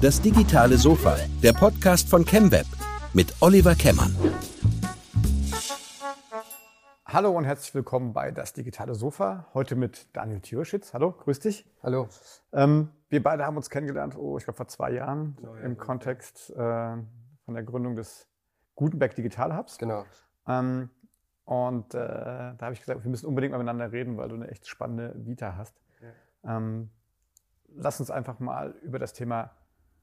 Das digitale Sofa, der Podcast von ChemWeb mit Oliver Kemmern. Hallo und herzlich willkommen bei Das digitale Sofa. Heute mit Daniel Thürschitz. Hallo, grüß dich. Hallo. Ähm, wir beide haben uns kennengelernt, oh, ich glaube vor zwei Jahren, Genau, ja, im genau. Kontext äh, von der Gründung des Gutenberg Digital Hubs. Genau. Ähm, und äh, da habe ich gesagt, wir müssen unbedingt mal miteinander reden, weil du eine echt spannende Vita hast. Ähm, lass uns einfach mal über das Thema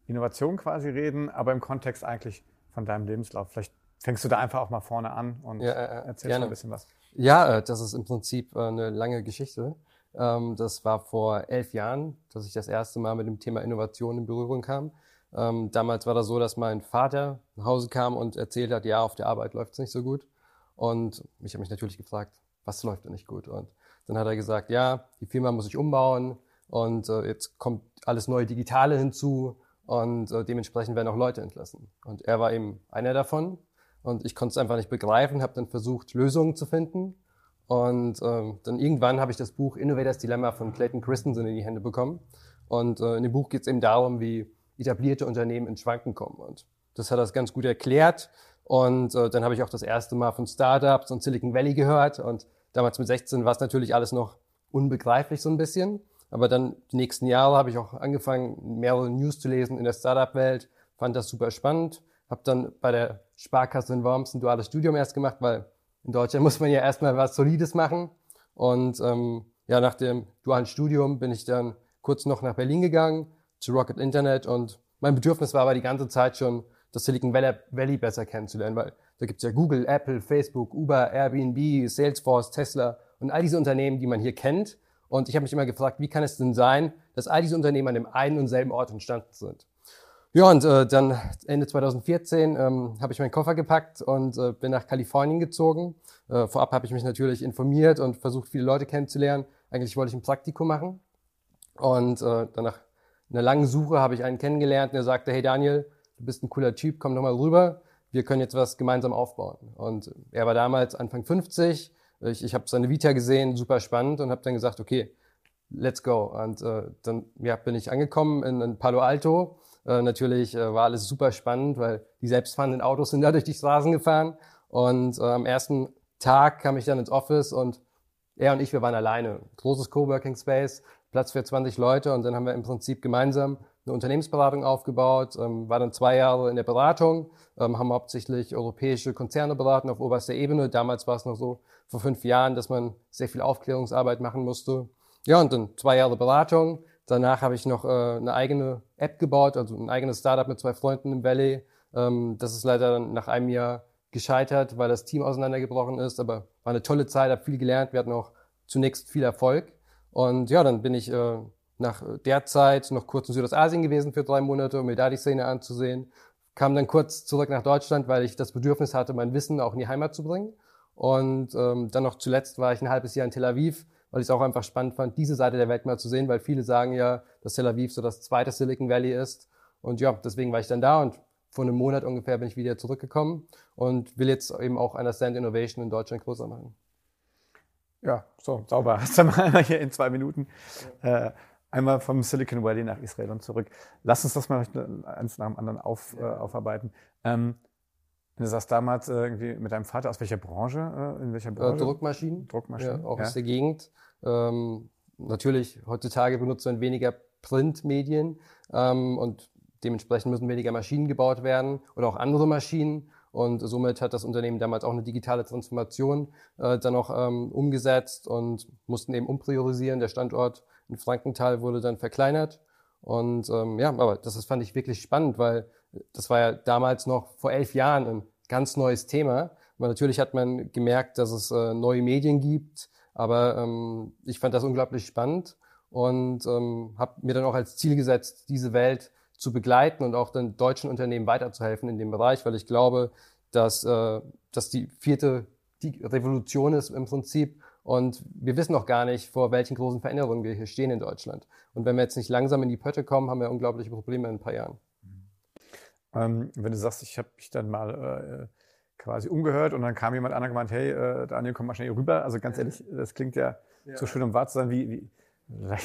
Innovation quasi reden, aber im Kontext eigentlich von deinem Lebenslauf. Vielleicht fängst du da einfach auch mal vorne an und Ja, äh, äh, erzählst gerne. ein bisschen was. Ja, äh, das ist im Prinzip äh, eine lange Geschichte. Ähm, Das war vor elf Jahren, dass ich das erste Mal mit dem Thema Innovation in Berührung kam. Ähm, Damals war das so, dass mein Vater nach Hause kam und erzählt hat, ja, auf der Arbeit läuft es nicht so gut. Und ich habe mich natürlich gefragt, was läuft denn nicht gut? Und dann hat er gesagt, ja, die Firma muss sich umbauen und äh, jetzt kommt alles neue Digitale hinzu und äh, dementsprechend werden auch Leute entlassen. Und er war eben einer davon. Und ich konnte es einfach nicht begreifen, habe dann versucht, Lösungen zu finden. Und ähm, dann irgendwann habe ich das Buch Innovators Dilemma von Clayton Christensen in die Hände bekommen. Und äh, in dem Buch geht es eben darum, wie etablierte Unternehmen ins Schwanken kommen. Und das hat das ganz gut erklärt. Und äh, dann habe ich auch das erste Mal von Startups und Silicon Valley gehört. Und damals mit 16 war es natürlich alles noch unbegreiflich so ein bisschen. Aber dann die nächsten Jahre habe ich auch angefangen, mehrere News zu lesen in der Startup-Welt, fand das super spannend, habe dann bei der Sparkasse in Worms ein duales Studium erst gemacht, weil in Deutschland muss man ja erstmal was Solides machen. Und ähm, ja, nach dem dualen Studium bin ich dann kurz noch nach Berlin gegangen, zu Rocket Internet und mein Bedürfnis war aber die ganze Zeit schon, das Silicon Valley besser kennenzulernen, weil da gibt's ja Google, Apple, Facebook, Uber, Airbnb, Salesforce, Tesla und all diese Unternehmen, die man hier kennt. Und ich habe mich immer gefragt, wie kann es denn sein, dass all diese Unternehmen an dem einen und selben Ort entstanden sind? Ja, und äh, dann Ende 2014 ähm, habe ich meinen Koffer gepackt und äh, bin nach Kalifornien gezogen. Äh, vorab habe ich mich natürlich informiert und versucht, viele Leute kennenzulernen. Eigentlich wollte ich ein Praktikum machen. Und äh, dann nach einer langen Suche habe ich einen kennengelernt, der sagte, hey Daniel, du bist ein cooler Typ, komm doch mal rüber, wir können jetzt was gemeinsam aufbauen. Und er war damals Anfang 50, ich, ich habe seine Vita gesehen, super spannend und habe dann gesagt, okay, let's go. Und äh, dann ja, bin ich angekommen in, in Palo Alto. Äh, natürlich äh, war alles super spannend, weil die selbstfahrenden Autos sind da durch die Straßen gefahren. Und äh, am ersten Tag kam ich dann ins Office und er und ich, wir waren alleine. Großes Coworking Space, Platz für 20 Leute und dann haben wir im Prinzip gemeinsam eine Unternehmensberatung aufgebaut, ähm, war dann zwei Jahre in der Beratung, ähm, haben hauptsächlich europäische Konzerne beraten auf oberster Ebene. Damals war es noch so vor fünf Jahren, dass man sehr viel Aufklärungsarbeit machen musste. Ja, und dann zwei Jahre Beratung. Danach habe ich noch äh, eine eigene App gebaut, also ein eigenes Startup mit zwei Freunden im Valley. Ähm, das ist leider dann nach einem Jahr gescheitert, weil das Team auseinandergebrochen ist. Aber war eine tolle Zeit, habe viel gelernt. Wir hatten auch zunächst viel Erfolg. Und ja, dann bin ich äh, nach der Zeit noch kurz in Südostasien gewesen für drei Monate, um mir da die Szene anzusehen. Kam dann kurz zurück nach Deutschland, weil ich das Bedürfnis hatte, mein Wissen auch in die Heimat zu bringen. Und ähm, dann noch zuletzt war ich ein halbes Jahr in Tel Aviv, weil ich es auch einfach spannend fand, diese Seite der Welt mal zu sehen, weil viele sagen ja, dass Tel Aviv so das zweite Silicon Valley ist. Und ja, deswegen war ich dann da und vor einem Monat ungefähr bin ich wieder zurückgekommen und will jetzt eben auch Understand Innovation in Deutschland größer machen. Ja, so, sauber. Hast du mal hier in zwei Minuten. Äh, einmal vom Silicon Valley nach Israel und zurück. Lass uns das mal eins nach dem anderen auf, äh, aufarbeiten. Ähm, du sagst damals äh, irgendwie mit deinem Vater, aus welcher Branche? Äh, in welcher Äh, Branche? Druckmaschinen, Druckmaschinen. ja, auch aus der Gegend. Ähm, natürlich, heutzutage benutzt man weniger Printmedien ähm, und dementsprechend müssen weniger Maschinen gebaut werden oder auch andere Maschinen. Und somit hat das Unternehmen damals auch eine digitale Transformation äh, dann noch ähm, umgesetzt und mussten eben umpriorisieren. Der Standort in Frankenthal wurde dann verkleinert. Und ähm, ja, aber das, das fand ich wirklich spannend, weil das war ja damals noch vor elf Jahren ein ganz neues Thema. Aber natürlich hat man gemerkt, dass es äh, neue Medien gibt. Aber ähm, ich fand das unglaublich spannend und ähm, habe mir dann auch als Ziel gesetzt, diese Welt zu begleiten und auch den deutschen Unternehmen weiterzuhelfen in dem Bereich, weil ich glaube, dass, äh, dass die vierte die Revolution ist im Prinzip und wir wissen noch gar nicht, vor welchen großen Veränderungen wir hier stehen in Deutschland. Und wenn wir jetzt nicht langsam in die Pötte kommen, haben wir unglaubliche Probleme in ein paar Jahren. Ähm, wenn du sagst, ich habe mich dann mal äh, quasi umgehört und dann kam jemand anderer und gemeint, hey, äh, Daniel, komm mal schnell hier rüber. Also ganz ehrlich, das klingt ja, so schön, um wahr zu sein. Wie, wie,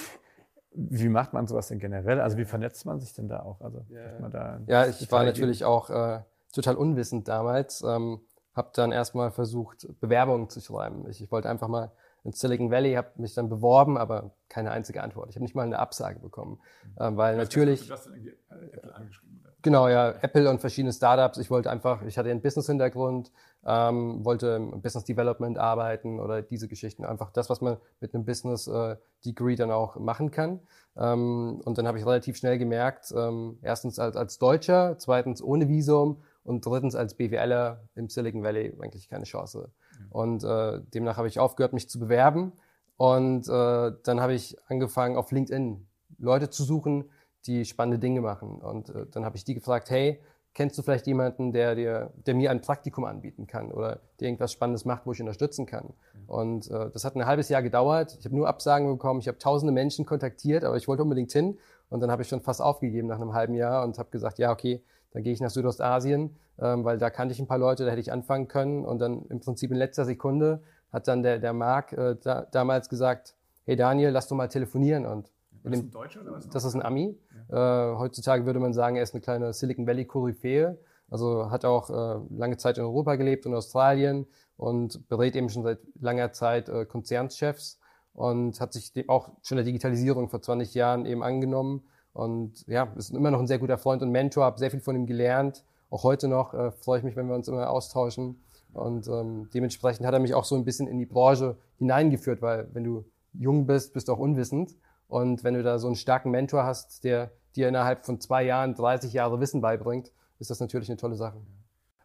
wie macht man sowas denn generell? Also wie vernetzt man sich denn da auch? Also ja, ja ich war natürlich auch äh, total unwissend damals. Ähm, habe dann erstmal versucht, Bewerbungen zu schreiben. Ich, ich wollte einfach mal in Silicon Valley, habe mich dann beworben, aber keine einzige Antwort. Ich habe nicht mal eine Absage bekommen, mhm. äh, weil natürlich. Du hast dann irgendwie äh, Apple angeschrieben. Oder? Genau, ja, Apple und verschiedene Startups. Ich wollte einfach, ich hatte einen Business-Hintergrund, ähm, wollte im Business Development arbeiten oder diese Geschichten. Einfach das, was man mit einem Business äh, Degree dann auch machen kann. Ähm, und dann habe ich relativ schnell gemerkt, ähm, erstens als, als Deutscher, zweitens ohne Visum und drittens als BWLer im Silicon Valley eigentlich keine Chance. Und äh, demnach habe ich aufgehört, mich zu bewerben. Und äh, dann habe ich angefangen, auf LinkedIn Leute zu suchen, die spannende Dinge machen. Und äh, dann habe ich die gefragt, hey, kennst du vielleicht jemanden, der, dir, der mir ein Praktikum anbieten kann oder der irgendwas Spannendes macht, wo ich unterstützen kann? Und äh, das hat ein halbes Jahr gedauert. Ich habe nur Absagen bekommen. Ich habe tausende Menschen kontaktiert, aber ich wollte unbedingt hin. Und dann habe ich schon fast aufgegeben nach einem halben Jahr und habe gesagt, ja, okay, dann gehe ich nach Südostasien, ähm, weil da kannte ich ein paar Leute, da hätte ich anfangen können. Und dann im Prinzip in letzter Sekunde hat dann der, der Marc äh, da, damals gesagt, hey Daniel, lass doch mal telefonieren. Und ist das ein Deutscher oder was? Das ist ein Ami. Ja. Äh, heutzutage würde man sagen, er ist eine kleine Silicon Valley Koryphäe. Also hat auch äh, lange Zeit in Europa gelebt und Australien und berät eben schon seit langer Zeit äh, Konzernschefs und hat sich auch schon der Digitalisierung vor 20 Jahren eben angenommen und ja, ist immer noch ein sehr guter Freund und Mentor, habe sehr viel von ihm gelernt. Auch heute noch äh, freue ich mich, wenn wir uns immer austauschen. Und ähm, dementsprechend hat er mich auch so ein bisschen in die Branche hineingeführt, weil wenn du jung bist, bist du auch unwissend. Und wenn du da so einen starken Mentor hast, der dir innerhalb von zwei Jahren 30 Jahre Wissen beibringt, ist das natürlich eine tolle Sache.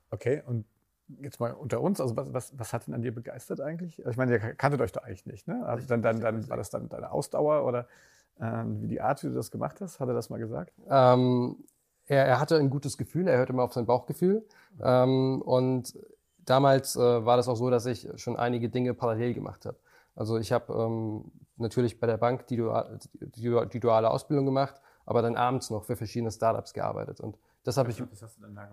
Okay, und jetzt mal unter uns, also was, was, was hat denn an dir begeistert eigentlich? Also ich meine, ihr kanntet euch doch eigentlich nicht, ne? Also dann, dann, dann war das dann deine Ausdauer oder ähm, wie die Art, wie du das gemacht hast? Hat er das mal gesagt? Ähm, er, er, hatte ein gutes Gefühl, er hörte immer auf sein Bauchgefühl. Ähm, und damals äh, war das auch so, dass ich schon einige Dinge parallel gemacht habe. Also ich habe ähm, natürlich bei der Bank die, die, die, duale Ausbildung gemacht, aber dann abends noch für verschiedene Startups gearbeitet. Und das habe ich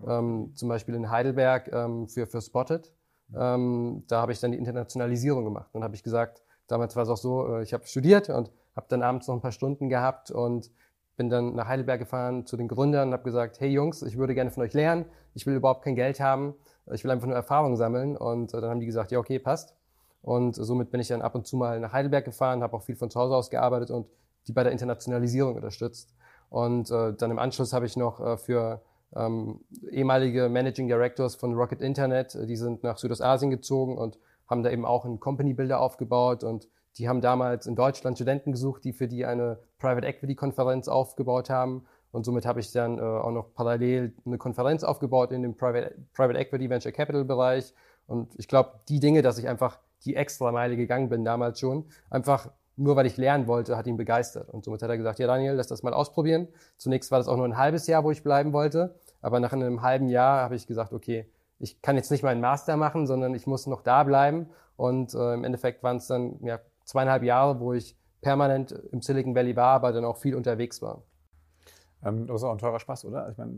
ähm, zum Beispiel in Heidelberg ähm, für, für Spotted. Ähm, da habe ich dann die Internationalisierung gemacht. Dann habe ich gesagt, damals war es auch so, äh, ich habe studiert und habe dann abends noch ein paar Stunden gehabt und bin dann nach Heidelberg gefahren zu den Gründern und habe gesagt, hey Jungs, ich würde gerne von euch lernen, ich will überhaupt kein Geld haben, ich will einfach nur Erfahrung sammeln. Und äh, dann haben die gesagt, ja okay, passt. Und somit bin ich dann ab und zu mal nach Heidelberg gefahren, habe auch viel von zu Hause aus gearbeitet und die bei der Internationalisierung unterstützt. Und äh, dann im Anschluss habe ich noch äh, für ähm, ehemalige Managing Directors von Rocket Internet, äh, die sind nach Südostasien gezogen und haben da eben auch einen Company Builder aufgebaut und die haben damals in Deutschland Studenten gesucht, die für die eine Private Equity Konferenz aufgebaut haben. Und somit habe ich dann äh, auch noch parallel eine Konferenz aufgebaut in dem Private, Private Equity Venture Capital Bereich. Und ich glaube, die Dinge, dass ich einfach die extra Meile gegangen bin damals schon, einfach nur weil ich lernen wollte, hat ihn begeistert. Und somit hat er gesagt, ja Daniel, lass das mal ausprobieren. Zunächst war das auch nur ein halbes Jahr, wo ich bleiben wollte. Aber nach einem halben Jahr habe ich gesagt, okay, ich kann jetzt nicht meinen Master machen, sondern ich muss noch da bleiben. Und äh, im Endeffekt waren es dann ja, zweieinhalb Jahre, wo ich permanent im Silicon Valley war, aber dann auch viel unterwegs war. Ähm, das ist auch ein teurer Spaß, oder? Ich meine,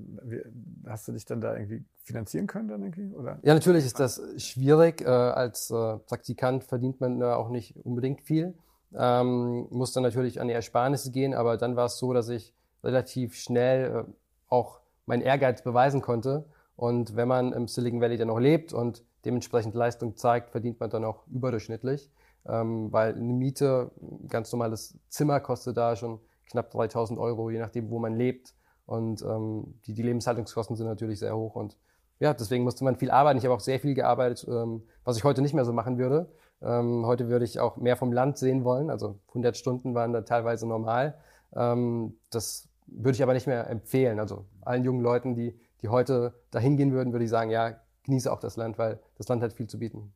hast du dich dann da irgendwie finanzieren können dann irgendwie? Oder? Ja, natürlich ist das schwierig. Äh, als äh, Praktikant verdient man da auch nicht unbedingt viel. Ähm, muss dann natürlich an die Ersparnisse gehen, aber dann war es so, dass ich relativ schnell äh, auch meinen Ehrgeiz beweisen konnte. Und wenn man im Silicon Valley dann auch lebt und dementsprechend Leistung zeigt, verdient man dann auch überdurchschnittlich ähm, weil eine Miete, ein ganz normales Zimmer kostet da schon knapp 3000 Euro, je nachdem, wo man lebt. Und ähm, die, die Lebenshaltungskosten sind natürlich sehr hoch. Und ja, deswegen musste man viel arbeiten. Ich habe auch sehr viel gearbeitet, ähm, was ich heute nicht mehr so machen würde. Ähm, heute würde ich auch mehr vom Land sehen wollen. Also 100 Stunden waren da teilweise normal. Ähm, das würde ich aber nicht mehr empfehlen. Also allen jungen Leuten, die, die heute dahin gehen würden, würde ich sagen, ja, genieße auch das Land, weil das Land hat viel zu bieten.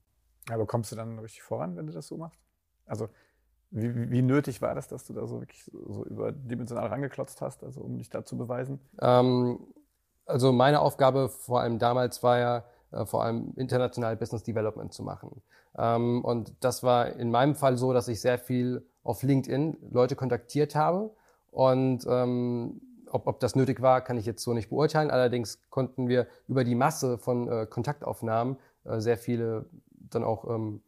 Aber kommst du dann richtig voran, wenn du das so machst? Also wie, wie nötig war das, dass du da so wirklich so überdimensional rangeklotzt hast, also um dich da zu beweisen? Ähm, also meine Aufgabe vor allem damals war ja äh, vor allem international Business Development zu machen. Ähm, und das war in meinem Fall so, dass ich sehr viel auf LinkedIn Leute kontaktiert habe und ähm, ob, ob das nötig war, kann ich jetzt so nicht beurteilen. Allerdings konnten wir über die Masse von äh, Kontaktaufnahmen äh, sehr viele dann auch ähm,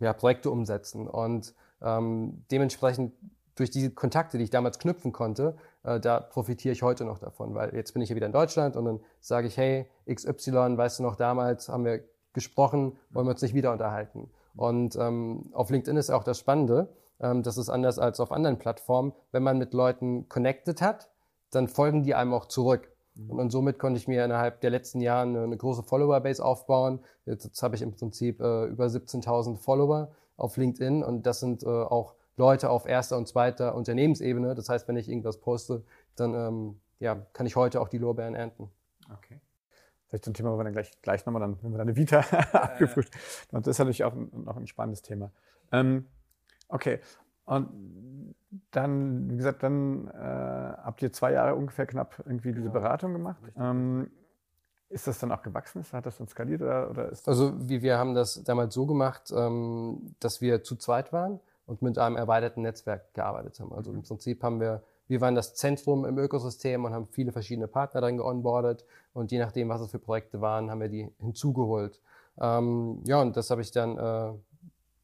ja, Projekte umsetzen. Und ähm, dementsprechend durch diese Kontakte, die ich damals knüpfen konnte, äh, da profitiere ich heute noch davon, weil jetzt bin ich ja wieder in Deutschland und dann sage ich, hey, XY, weißt du noch, damals haben wir gesprochen, wollen wir uns nicht wieder unterhalten. Und ähm, auf LinkedIn ist auch das Spannende, ähm, das ist anders als auf anderen Plattformen, wenn man mit Leuten connected hat, dann folgen die einem auch zurück. Mhm. Und, und, somit konnte ich mir innerhalb der letzten Jahre eine, eine große Follower-Base aufbauen. Jetzt, jetzt habe ich im Prinzip äh, über 17.000 Follower auf LinkedIn und das sind äh, auch Leute auf erster und zweiter Unternehmensebene. Das heißt, wenn ich irgendwas poste, dann ähm, ja, kann ich heute auch die Lorbeeren ernten. Okay. Vielleicht ein Thema, wo wir dann gleich, gleich nochmal, dann, wenn wir deine Vita abgefrühstückt Und das ist natürlich auch ein, noch ein spannendes Thema. Ähm, okay. Und dann, wie gesagt, dann äh, habt ihr zwei Jahre ungefähr knapp irgendwie diese Beratung gemacht. Ähm, ist das dann auch gewachsen? Hat das dann skaliert oder, oder ist Also wie wir haben das damals so gemacht, ähm, dass wir zu zweit waren und mit einem erweiterten Netzwerk gearbeitet haben. Also im Prinzip haben wir, wir waren das Zentrum im Ökosystem und haben viele verschiedene Partner dann geonboardet und je nachdem, was es für Projekte waren, haben wir die hinzugeholt. Ähm, ja, und das habe ich dann äh,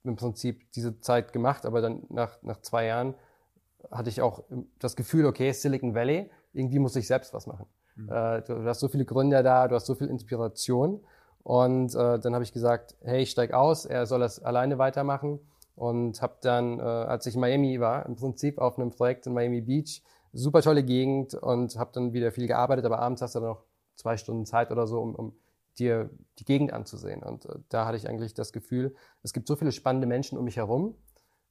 im Prinzip diese Zeit gemacht, aber dann nach, nach zwei Jahren hatte ich auch das Gefühl, okay, Silicon Valley, irgendwie muss ich selbst was machen. Mhm. Äh, du, hast so viele Gründer da, du hast so viel Inspiration. Und äh, dann habe ich gesagt, hey, ich steig aus, er soll das alleine weitermachen. Und habe dann, äh, als ich in Miami war, im Prinzip auf einem Projekt in Miami Beach, super tolle Gegend und habe dann wieder viel gearbeitet, aber abends hast du dann noch zwei Stunden Zeit oder so, um, um dir die Gegend anzusehen. Und äh, da hatte ich eigentlich das Gefühl, es gibt so viele spannende Menschen um mich herum,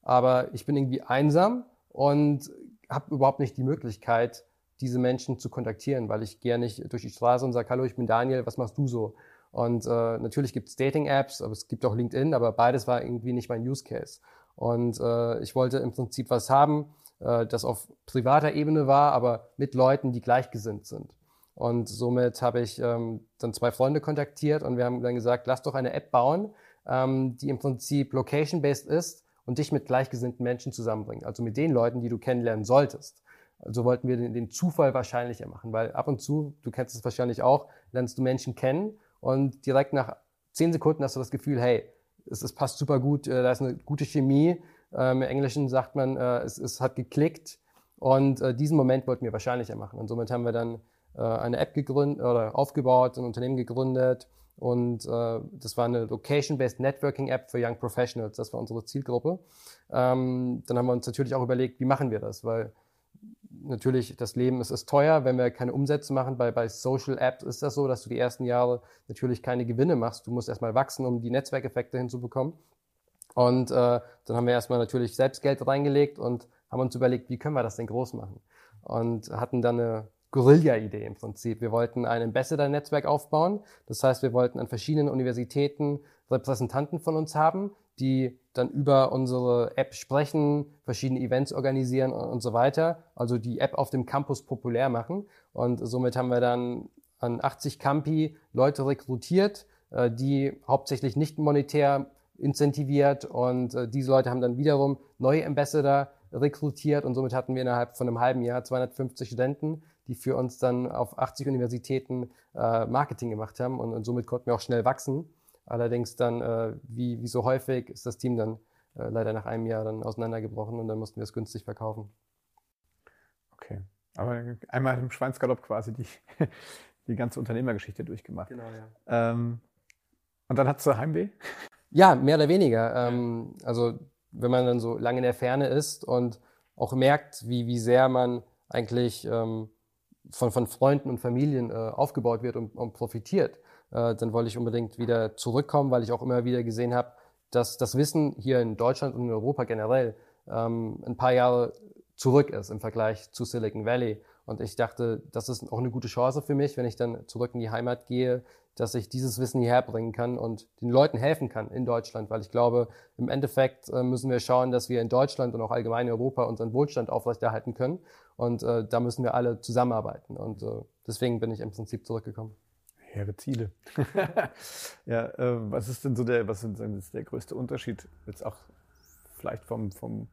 aber ich bin irgendwie einsam und habe überhaupt nicht die Möglichkeit, diese Menschen zu kontaktieren, weil ich gehe nicht durch die Straße und sage, hallo, ich bin Daniel, was machst du so? Und äh, natürlich gibt es Dating-Apps, aber es gibt auch LinkedIn, aber beides war irgendwie nicht mein Use Case. Und äh, ich wollte im Prinzip was haben, äh, das auf privater Ebene war, aber mit Leuten, die gleichgesinnt sind. Und somit habe ich ähm, dann zwei Freunde kontaktiert und wir haben dann gesagt, lass doch eine App bauen, ähm, die im Prinzip location-based ist und dich mit gleichgesinnten Menschen zusammenbringt. Also mit den Leuten, die du kennenlernen solltest. Also wollten wir den, den Zufall wahrscheinlicher machen, weil ab und zu, du kennst es wahrscheinlich auch, lernst du Menschen kennen und direkt nach zehn Sekunden hast du das Gefühl, hey, es, es passt super gut, äh, da ist eine gute Chemie. Ähm, Im Englischen sagt man, äh, es, es hat geklickt und äh, diesen Moment wollten wir wahrscheinlicher machen. Und somit haben wir dann äh, eine App gegründet oder aufgebaut, ein Unternehmen gegründet und äh, das war eine Location-Based Networking App für Young Professionals. Das war unsere Zielgruppe. Ähm, dann haben wir uns natürlich auch überlegt, wie machen wir das, weil natürlich das Leben ist, ist teuer, wenn wir keine Umsätze machen. Bei, bei Social Apps ist das so, dass du die ersten Jahre natürlich keine Gewinne machst. Du musst erstmal wachsen, um die Netzwerkeffekte hinzubekommen. Und äh, dann haben wir erstmal natürlich selbst Geld reingelegt und haben uns überlegt, wie können wir das denn groß machen? Und hatten dann eine Guerilla-Idee im Prinzip. Wir wollten ein Ambassador-Netzwerk aufbauen. Das heißt, wir wollten an verschiedenen Universitäten Repräsentanten von uns haben, die dann über unsere App sprechen, verschiedene Events organisieren und so weiter. Also die App auf dem Campus populär machen. Und somit haben wir dann an 80 Campi Leute rekrutiert, äh, die hauptsächlich nicht monetär incentiviert und äh, diese Leute haben dann wiederum neue Ambassador rekrutiert und somit hatten wir innerhalb von einem halben Jahr 250 Studenten, die für uns dann auf 80 Universitäten äh, Marketing gemacht haben und, und, somit konnten wir auch schnell wachsen. Allerdings dann, äh, wie, wie so häufig, ist das Team dann äh, leider nach einem Jahr dann auseinandergebrochen und dann mussten wir es günstig verkaufen. Okay, aber einmal im Schweinsgalopp quasi die, die ganze Unternehmergeschichte durchgemacht. Genau, ja. Ähm, und dann hattest du Heimweh? Ja, mehr oder weniger. Ähm, also wenn man dann so lange in der Ferne ist und auch merkt, wie, wie sehr man eigentlich ähm, von, von Freunden und Familien äh, aufgebaut wird und, und profitiert, äh, dann wollte ich unbedingt wieder zurückkommen, weil ich auch immer wieder gesehen habe, dass das Wissen hier in Deutschland und in Europa generell ähm, ein paar Jahre zurück ist im Vergleich zu Silicon Valley. Und ich dachte, das ist auch eine gute Chance für mich, wenn ich dann zurück in die Heimat gehe, dass ich dieses Wissen hierher bringen kann und den Leuten helfen kann in Deutschland, weil ich glaube, im Endeffekt äh, müssen wir schauen, dass wir in Deutschland und auch allgemein in Europa unseren Wohlstand aufrechterhalten können. Und äh, da müssen wir alle zusammenarbeiten. Und äh, deswegen bin ich im Prinzip zurückgekommen. Hehre Ziele. ja, äh, was ist denn so der, was ist der größte Unterschied jetzt auch vielleicht vom, vom,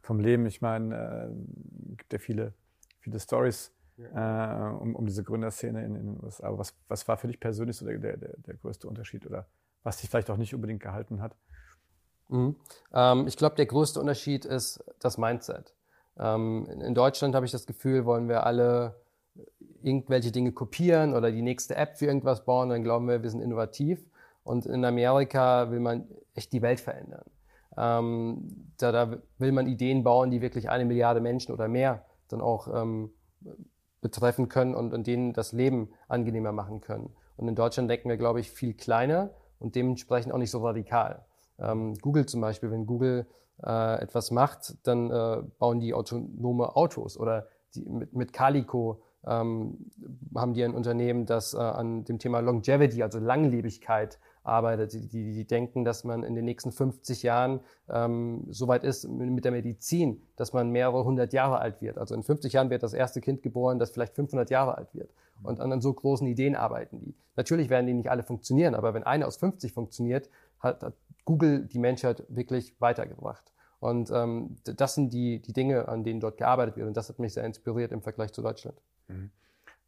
vom Leben? Ich meine, äh, gibt ja viele, viele Stories ja. äh, um, um diese Gründerszene in, den USA. Was, was war für dich persönlich so der, der, der größte Unterschied oder was dich vielleicht auch nicht unbedingt gehalten hat? Mhm. Ähm, ich glaube, der größte Unterschied ist das Mindset. Ähm, in Deutschland habe ich das Gefühl, wollen wir alle irgendwelche Dinge kopieren oder die nächste App für irgendwas bauen, dann glauben wir, wir sind innovativ. Und in Amerika will man echt die Welt verändern. Ähm, da, da, will man Ideen bauen, die wirklich eine Milliarde Menschen oder mehr dann auch ähm, betreffen können und, und denen das Leben angenehmer machen können. Und in Deutschland denken wir, glaube ich, viel kleiner und dementsprechend auch nicht so radikal. Ähm, Google zum Beispiel, wenn Google äh, etwas macht, dann äh, bauen die autonome Autos oder die, mit, mit Calico ähm, haben die ein Unternehmen, das äh, an dem Thema Longevity, also Langlebigkeit, arbeitet. Die, die, die, denken, dass man in den nächsten 50 Jahren ähm, so weit ist mit der Medizin, dass man mehrere hundert Jahre alt wird. Also in 50 Jahren wird das erste Kind geboren, das vielleicht 500 Jahre alt wird. Und an, an so großen Ideen arbeiten die. Natürlich werden die nicht alle funktionieren, aber wenn eine aus 50 funktioniert, hat, hat Google die Menschheit wirklich weitergebracht. Und ähm, das sind die, die Dinge, an denen dort gearbeitet wird. Und das hat mich sehr inspiriert im Vergleich zu Deutschland. Mhm.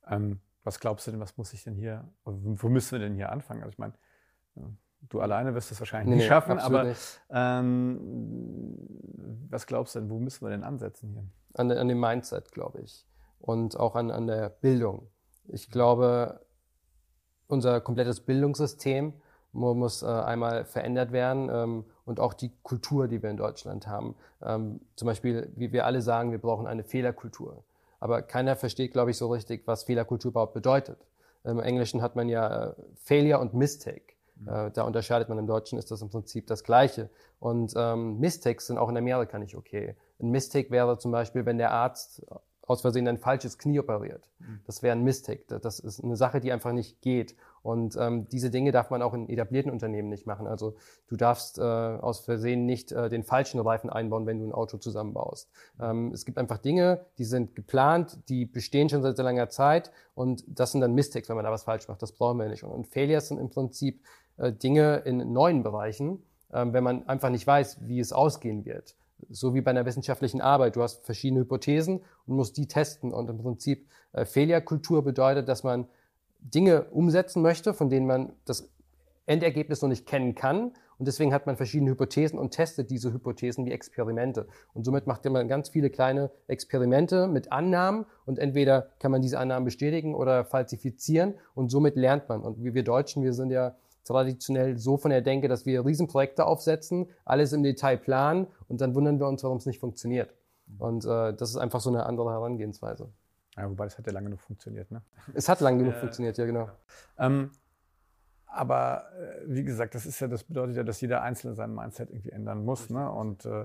Ähm, was glaubst du denn, was muss ich denn hier, wo müssen wir denn hier anfangen? Also ich meine, du alleine wirst es wahrscheinlich nee, nicht schaffen, aber nicht. Ähm, was glaubst du denn, wo müssen wir denn ansetzen hier? An, an dem Mindset, glaube ich. Und auch an, an der Bildung. Ich glaube, unser komplettes Bildungssystem muss äh, einmal verändert werden ähm, und auch die Kultur, die wir in Deutschland haben. Ähm, zum Beispiel, wie wir alle sagen, wir brauchen eine Fehlerkultur. Aber keiner versteht, glaube ich, so richtig, was Fehlerkultur überhaupt bedeutet. Im Englischen hat man ja äh, Failure und Mistake. Mhm. Äh, da unterscheidet man im Deutschen, ist das im Prinzip das Gleiche. Und ähm, Mistakes sind auch in Amerika nicht okay. Ein Mistake wäre zum Beispiel, wenn der Arzt aus Versehen ein falsches Knie operiert. Mhm. Das wäre ein Mistake. Das ist eine Sache, die einfach nicht geht. Und ähm, diese Dinge darf man auch in etablierten Unternehmen nicht machen. Also du darfst äh, aus Versehen nicht äh, den falschen Reifen einbauen, wenn du ein Auto zusammenbaust. Ähm, es gibt einfach Dinge, die sind geplant, die bestehen schon seit sehr langer Zeit und das sind dann Mistakes, wenn man da was falsch macht. Das brauchen wir nicht. Und, und Failures sind im Prinzip äh, Dinge in neuen Bereichen, äh, wenn man einfach nicht weiß, wie es ausgehen wird so wie bei einer wissenschaftlichen Arbeit. Du hast verschiedene Hypothesen und musst die testen. Und im Prinzip äh, Fehlerkultur bedeutet, dass man Dinge umsetzen möchte, von denen man das Endergebnis noch nicht kennen kann. Und deswegen hat man verschiedene Hypothesen und testet diese Hypothesen wie Experimente. Und somit macht man ganz viele kleine Experimente mit Annahmen und entweder kann man diese Annahmen bestätigen oder falsifizieren und somit lernt man. Und wir Deutschen, wir sind ja traditionell so von der Denke, dass wir Riesenprojekte aufsetzen, alles im Detail planen und dann wundern wir uns, warum es nicht funktioniert. Und äh, das ist einfach so eine andere Herangehensweise. Ja, wobei das hat ja lange genug funktioniert, ne? Es hat lange genug äh, funktioniert, ja, genau. Ähm, aber äh, wie gesagt, das ist ja, das bedeutet ja, dass jeder Einzelne sein Mindset irgendwie ändern muss. Ne? Und äh,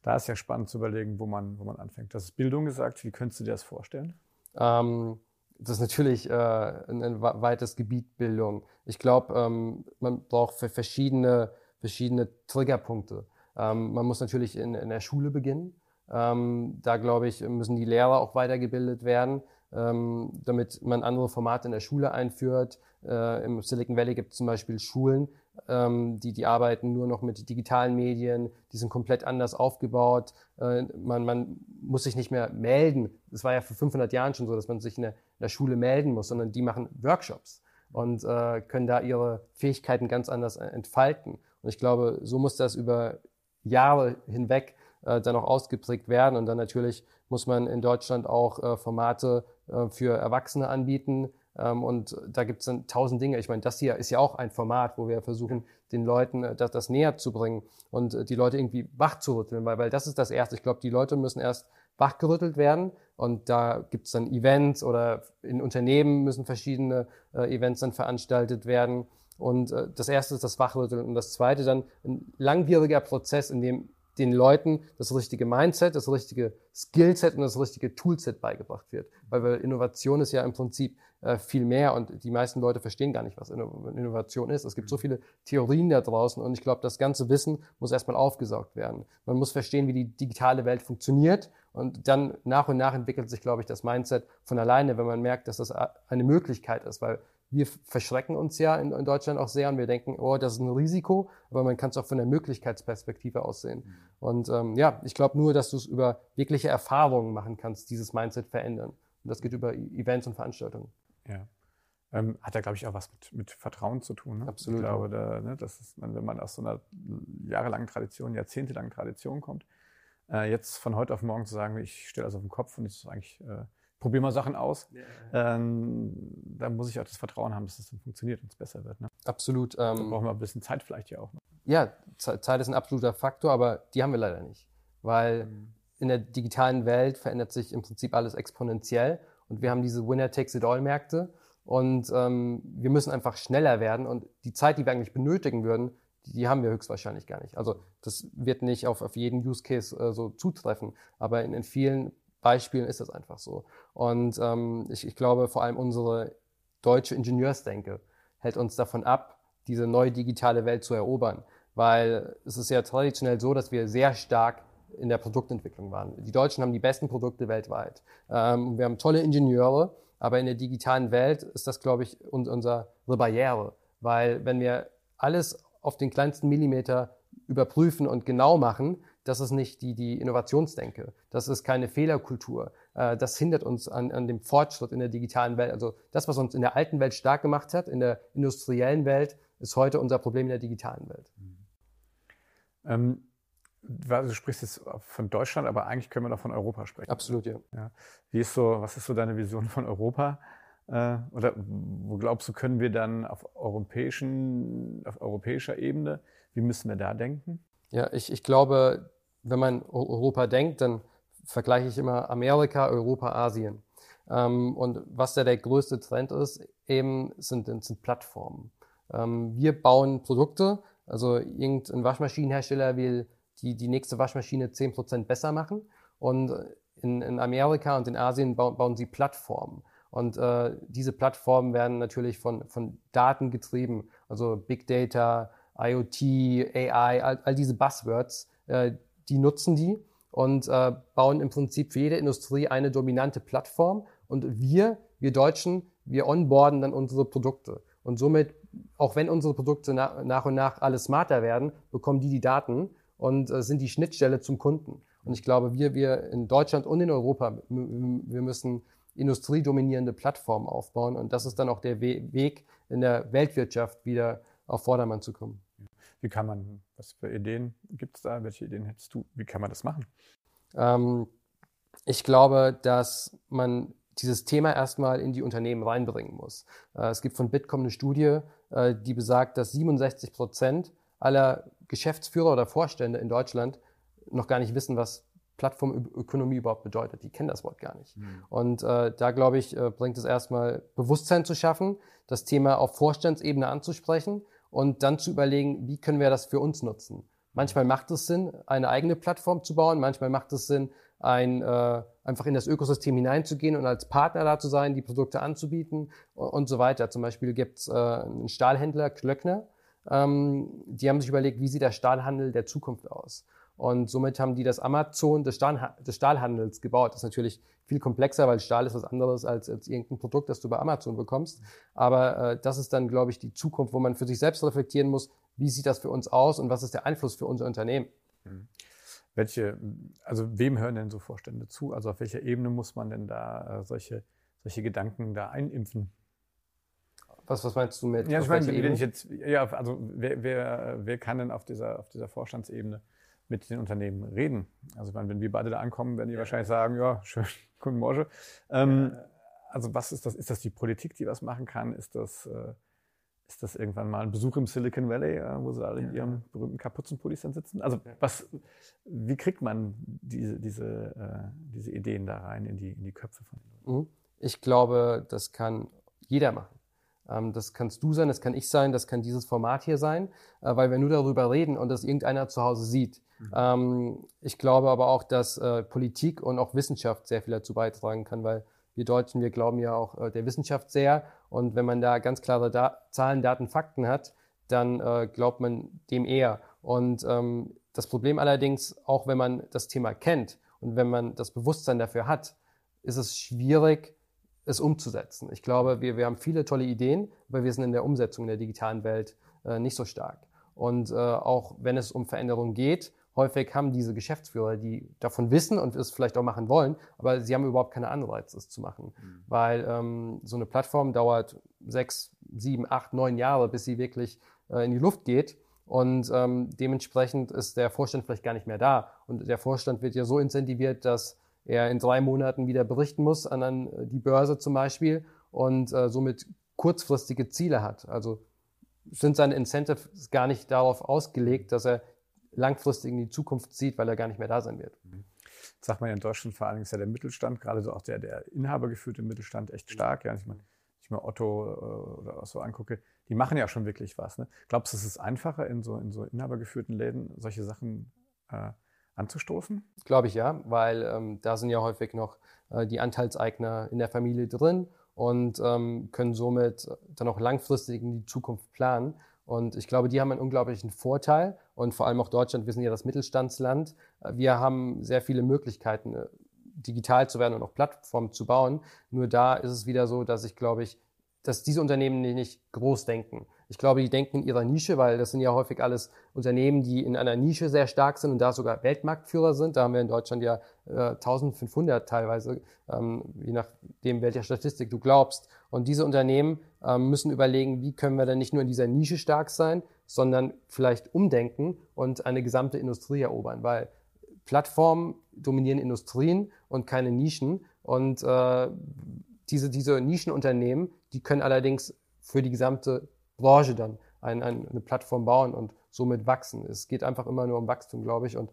da ist ja spannend zu überlegen, wo man, wo man anfängt. Das ist Bildung gesagt. Wie könntest du dir das vorstellen? Ähm, das ist natürlich äh, ein, ein weites Gebiet Bildung. Ich glaube, ähm, man braucht für verschiedene, verschiedene Triggerpunkte. Ähm, man muss natürlich in, in der Schule beginnen. Ähm, da glaube ich, müssen die Lehrer auch weitergebildet werden, ähm, damit man andere Formate in der Schule einführt. Äh, Im Silicon Valley gibt es zum Beispiel Schulen, ähm, die, die arbeiten nur noch mit digitalen Medien, die sind komplett anders aufgebaut. Äh, man, man muss sich nicht mehr melden. Das war ja vor 500 Jahren schon so, dass man sich in der, in der Schule melden muss, sondern die machen Workshops und äh, können da ihre Fähigkeiten ganz anders entfalten. Und ich glaube, so muss das über Jahre hinweg äh, dann auch ausgeprägt werden. Und dann natürlich muss man in Deutschland auch äh, Formate äh, für Erwachsene anbieten. Ähm, und da gibt es dann tausend Dinge. Ich meine, das hier ist ja auch ein Format, wo wir versuchen, den Leuten äh, das, das näher zu bringen und äh, die Leute irgendwie wach zu rütteln, weil, weil das ist das Erste. Ich glaube, die Leute müssen erst wachgerüttelt werden und da gibt es dann Events oder in Unternehmen müssen verschiedene äh, Events dann veranstaltet werden. Und äh, das erste ist das Wachrütteln und das zweite dann ein langwieriger Prozess, in dem den Leuten das richtige Mindset, das richtige Skillset und das richtige Toolset beigebracht wird. Weil, Innovation ist ja im Prinzip äh, viel mehr und die meisten Leute verstehen gar nicht, was Innovation ist. Es gibt so viele Theorien da draußen und ich glaube, das ganze Wissen muss erstmal aufgesaugt werden. Man muss verstehen, wie die digitale Welt funktioniert und dann nach und nach entwickelt sich, glaube ich, das Mindset von alleine, wenn man merkt, dass das eine Möglichkeit ist, weil wir verschrecken uns ja in, in, Deutschland auch sehr und wir denken, oh, das ist ein Risiko, aber man kann es auch von der Möglichkeitsperspektive aussehen. Mhm. Und ähm, ja, ich glaube nur, dass du es über wirkliche Erfahrungen machen kannst, dieses Mindset verändern. Und das geht über Events und Veranstaltungen. Ja. Ähm, hat ja, glaube ich, auch was mit, mit Vertrauen zu tun. Ne? Absolut. Ich glaube, da, ne, das ist, wenn man aus so einer jahrelangen Tradition, jahrzehntelangen Tradition kommt, Äh, jetzt von heute auf morgen zu sagen, ich stelle das auf den Kopf und ich eigentlich äh, probiere mal Sachen aus, ja. ähm, da muss ich auch das Vertrauen haben, dass das dann funktioniert und es besser wird. Ne? Absolut. Ähm, da brauchen wir ein bisschen Zeit vielleicht ja auch. Noch. Ja, Zeit ist ein absoluter Faktor, aber die haben wir leider nicht, weil mhm. in der digitalen Welt verändert sich im Prinzip alles exponentiell und wir haben diese Winner-Takes-it-all-Märkte und ähm, wir müssen einfach schneller werden und die Zeit, die wir eigentlich benötigen würden, die haben wir höchstwahrscheinlich gar nicht. Also das wird nicht auf, auf jeden Use Case äh, so zutreffen, aber in, in vielen Beispielen ist das einfach so. Und ähm, ich, ich glaube, vor allem unsere deutsche Ingenieursdenke hält uns davon ab, diese neue digitale Welt zu erobern. Weil es ist ja traditionell so, dass wir sehr stark in der Produktentwicklung waren. Die Deutschen haben die besten Produkte weltweit. Ähm, wir haben tolle Ingenieure, aber in der digitalen Welt ist das, glaube ich, unsere Barriere. Weil wenn wir alles auf den kleinsten Millimeter überprüfen und genau machen, das ist nicht die, die Innovationsdenke. Das ist keine Fehlerkultur. Äh, das hindert uns an, an dem Fortschritt in der digitalen Welt. Also das, was uns in der alten Welt stark gemacht hat, in der industriellen Welt, ist heute unser Problem in der digitalen Welt. Ähm, du sprichst jetzt von Deutschland, aber eigentlich können wir doch von Europa sprechen. Absolut, ja. ja. Wie ist so, was ist so deine Vision von Europa? Äh, oder wo glaubst du, können wir dann auf, europäischen, auf europäischer Ebene, wie müssen wir da denken? Ja, ich, ich glaube, wenn man Europa denkt, dann vergleiche ich immer Amerika, Europa, Asien. Ähm, und was da der größte Trend ist, eben sind, sind Plattformen. Ähm, wir bauen Produkte, also irgendein Waschmaschinenhersteller will die, die nächste Waschmaschine 10% besser machen. Und in, in Amerika und in Asien bauen, bauen sie Plattformen. Und äh, diese Plattformen werden natürlich von, von Daten getrieben, also Big Data, IoT, AI, all, all diese Buzzwords, äh, die nutzen die und äh, bauen im Prinzip für jede Industrie eine dominante Plattform. Und wir, wir Deutschen, wir onboarden dann unsere Produkte. Und somit, auch wenn unsere Produkte nach, nach und nach alle smarter werden, bekommen die die Daten und äh, sind die Schnittstelle zum Kunden. Und ich glaube, wir, wir in Deutschland und in Europa, wir müssen industriedominierende Plattformen aufbauen. Und das ist dann auch der Weg in der Weltwirtschaft wieder auf Vordermann zu kommen. Wie kann man, was für Ideen gibt es da? Welche Ideen hättest du? Wie kann man das machen? Ähm, ich glaube, dass man dieses Thema erstmal in die Unternehmen reinbringen muss. Äh, es gibt von Bitkom eine Studie, äh, die besagt, dass 67 Prozent aller Geschäftsführer oder Vorstände in Deutschland noch gar nicht wissen, was Plattformökonomie überhaupt bedeutet. Die kennen das Wort gar nicht. Mhm. Und äh, da, glaube ich, äh, bringt es erstmal Bewusstsein zu schaffen, das Thema auf Vorstandsebene anzusprechen und dann zu überlegen, wie können wir das für uns nutzen. Manchmal macht es Sinn, eine eigene Plattform zu bauen, manchmal macht es Sinn, ein, äh, einfach in das Ökosystem hineinzugehen und als Partner da zu sein, die Produkte anzubieten und, und so weiter. Zum Beispiel gibt es äh, einen Stahlhändler, Klöckner, ähm, die haben sich überlegt, wie sieht der Stahlhandel der Zukunft aus? Und somit haben die das Amazon des, Stahl, des Stahlhandels gebaut. Das ist natürlich viel komplexer, weil Stahl ist was anderes als, als irgendein Produkt, das du bei Amazon bekommst. Aber äh, das ist dann, glaube ich, die Zukunft, wo man für sich selbst reflektieren muss, wie sieht das für uns aus und was ist der Einfluss für unser Unternehmen. Mhm. Welche, also wem hören denn so Vorstände zu? Also auf welcher Ebene muss man denn da äh, solche, solche Gedanken da einimpfen? Was, was meinst du mit? Ja, ich meine, wenn ich jetzt, ja, also wer, wer, wer kann denn auf dieser, auf dieser Vorstandsebene mit den Unternehmen reden. Also wenn wir beide da ankommen, werden die ja. wahrscheinlich sagen, ja, schön, guten Morgen. Ähm, ja. Also was ist das? Ist das die Politik, die was machen kann? Ist das, äh, ist das irgendwann mal ein Besuch im Silicon Valley, äh, wo sie alle in ihrem berühmten Kapuzenpullis dann sitzen? Also was, wie kriegt man diese, diese, äh, diese Ideen da rein in die, in die Köpfe von den Leuten? Mhm. Ich glaube, das kann jeder machen. Ähm, das kannst du sein, das kann ich sein, das kann dieses Format hier sein, äh, weil wir nur darüber reden und das irgendeiner zu Hause sieht. Mhm. Ähm, ich glaube aber auch, dass äh, Politik und auch Wissenschaft sehr viel dazu beitragen kann, weil wir Deutschen, wir glauben ja auch äh, der Wissenschaft sehr und wenn man da ganz klare da Zahlen, Daten, Fakten hat, dann glaubt man dem eher. Und ähm, das Problem allerdings, auch wenn man das Thema kennt und wenn man das Bewusstsein dafür hat, ist es schwierig, es umzusetzen. Ich glaube, wir, wir haben viele tolle Ideen, aber wir sind in der Umsetzung in der digitalen Welt äh, nicht so stark. Und äh, auch wenn es um Veränderungen geht, häufig haben diese Geschäftsführer, die davon wissen und es vielleicht auch machen wollen, aber sie haben überhaupt keine Anreize, es zu machen. Mhm. Weil ähm, so eine Plattform dauert sechs, sieben, acht, neun Jahre, bis sie wirklich äh, in die Luft geht. Und ähm, dementsprechend ist der Vorstand vielleicht gar nicht mehr da. Und der Vorstand wird ja so incentiviert, dass er in drei Monaten wieder berichten muss an, an die Börse zum Beispiel und äh, somit kurzfristige Ziele hat. Also sind seine Incentives gar nicht darauf ausgelegt, dass er langfristig in die Zukunft sieht, weil er gar nicht mehr da sein wird. Mhm. Das sagt man ja in Deutschland vor allen Dingen ist ja der Mittelstand, gerade so auch der, der inhabergeführte Mittelstand echt stark. Ja, ich meine, ich mir Otto äh, oder so angucke, die machen ja schon wirklich was. Ne? Glaubst du, es ist einfacher, in so, in so inhabergeführten Läden solche Sachen äh, anzustoßen? Glaube ich ja, weil ähm, da sind ja häufig noch äh, die Anteilseigner in der Familie drin und ähm, können somit dann auch langfristig in die Zukunft planen. Und ich glaube, die haben einen unglaublichen Vorteil und vor allem auch Deutschland, wir sind ja das Mittelstandsland. Wir haben sehr viele Möglichkeiten, äh, digital zu werden und auch Plattformen zu bauen. Nur da ist es wieder so, dass ich glaube ich, dass diese Unternehmen nicht groß denken. Ich glaube, die denken in ihrer Nische, weil das sind ja häufig alles Unternehmen, die in einer Nische sehr stark sind und da sogar Weltmarktführer sind. Da haben wir in Deutschland ja äh, 1500 teilweise, ähm, je nachdem, welcher Statistik du glaubst. Und diese Unternehmen ähm, müssen überlegen, wie können wir denn nicht nur in dieser Nische stark sein, sondern vielleicht umdenken und eine gesamte Industrie erobern, weil Plattformen dominieren Industrien und keine Nischen. Und äh, diese, diese Nischenunternehmen, die können allerdings für die gesamte Branche dann ein, ein, eine Plattform bauen und somit wachsen. Es geht einfach immer nur um Wachstum, glaube ich. Und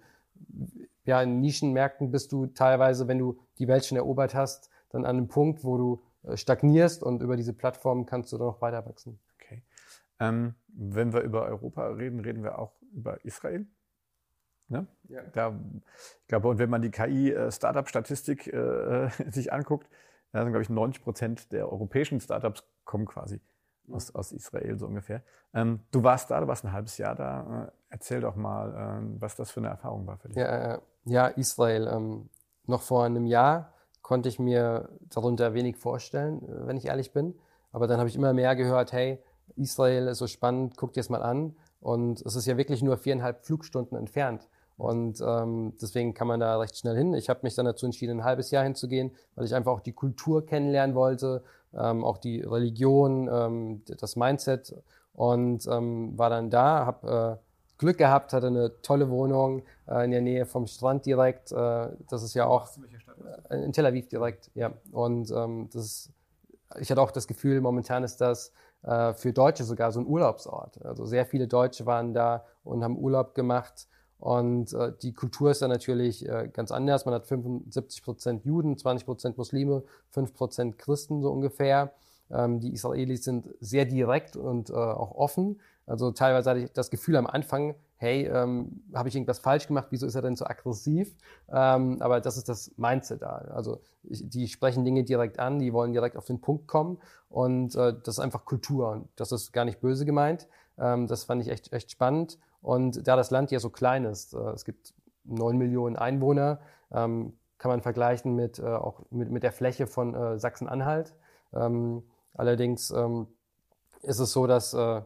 ja, in Nischenmärkten bist du teilweise, wenn du die Welt schon erobert hast, dann an einem Punkt, wo du stagnierst und über diese Plattform kannst du dann noch weiter wachsen. Okay. Ähm, wenn wir über Europa reden, reden wir auch über Israel. Ne? Ja. Da, ich glaube, und wenn man die KI-Startup-Statistik äh, äh sich anguckt, da sind, glaube ich, 90 Prozent der europäischen Startups kommen quasi aus, aus Israel, so ungefähr. Ähm, du warst da, du warst ein halbes Jahr da. Äh, erzähl doch mal, äh, was das für eine Erfahrung war für dich. Ja, äh, ja Israel. Ähm, noch vor einem Jahr konnte ich mir darunter wenig vorstellen, äh, wenn ich ehrlich bin. Aber dann habe ich immer mehr gehört, hey, Israel ist so spannend, guck dir es mal an. Und es ist ja wirklich nur viereinhalb Flugstunden entfernt. Und ähm, deswegen kann man da recht schnell hin. Ich habe mich dann dazu entschieden, ein halbes Jahr hinzugehen, weil ich einfach auch die Kultur kennenlernen wollte, ähm, auch die Religion, ähm, das Mindset und ähm, war dann da, habe äh, Glück gehabt, hatte eine tolle Wohnung äh, in der Nähe vom Strand direkt. Äh, das ist ja auch in Tel Aviv direkt, ja. Und ähm, das ich hatte auch das Gefühl, momentan ist das äh, für Deutsche sogar so ein Urlaubsort. Also sehr viele Deutsche waren da und haben Urlaub gemacht. Und äh, die Kultur ist dann natürlich äh, ganz anders. Man hat 75 Prozent Juden, 20 Prozent Muslime, 5 Prozent Christen so ungefähr. Ähm, die Israelis sind sehr direkt und äh, auch offen. Also teilweise hatte ich das Gefühl am Anfang, hey, ähm, habe ich irgendwas falsch gemacht? Wieso ist er denn so aggressiv? Ähm, aber das ist das Mindset da. Also ich, die sprechen Dinge direkt an, die wollen direkt auf den Punkt kommen und äh, das ist einfach Kultur und das ist gar nicht böse gemeint. Ähm, das fand ich echt, echt spannend. Und da das Land ja so klein ist, äh, es gibt neun Millionen Einwohner, ähm, kann man vergleichen mit, äh, auch mit, mit der Fläche von äh, Sachsen-Anhalt. Ähm, allerdings ähm, ist es so, dass äh,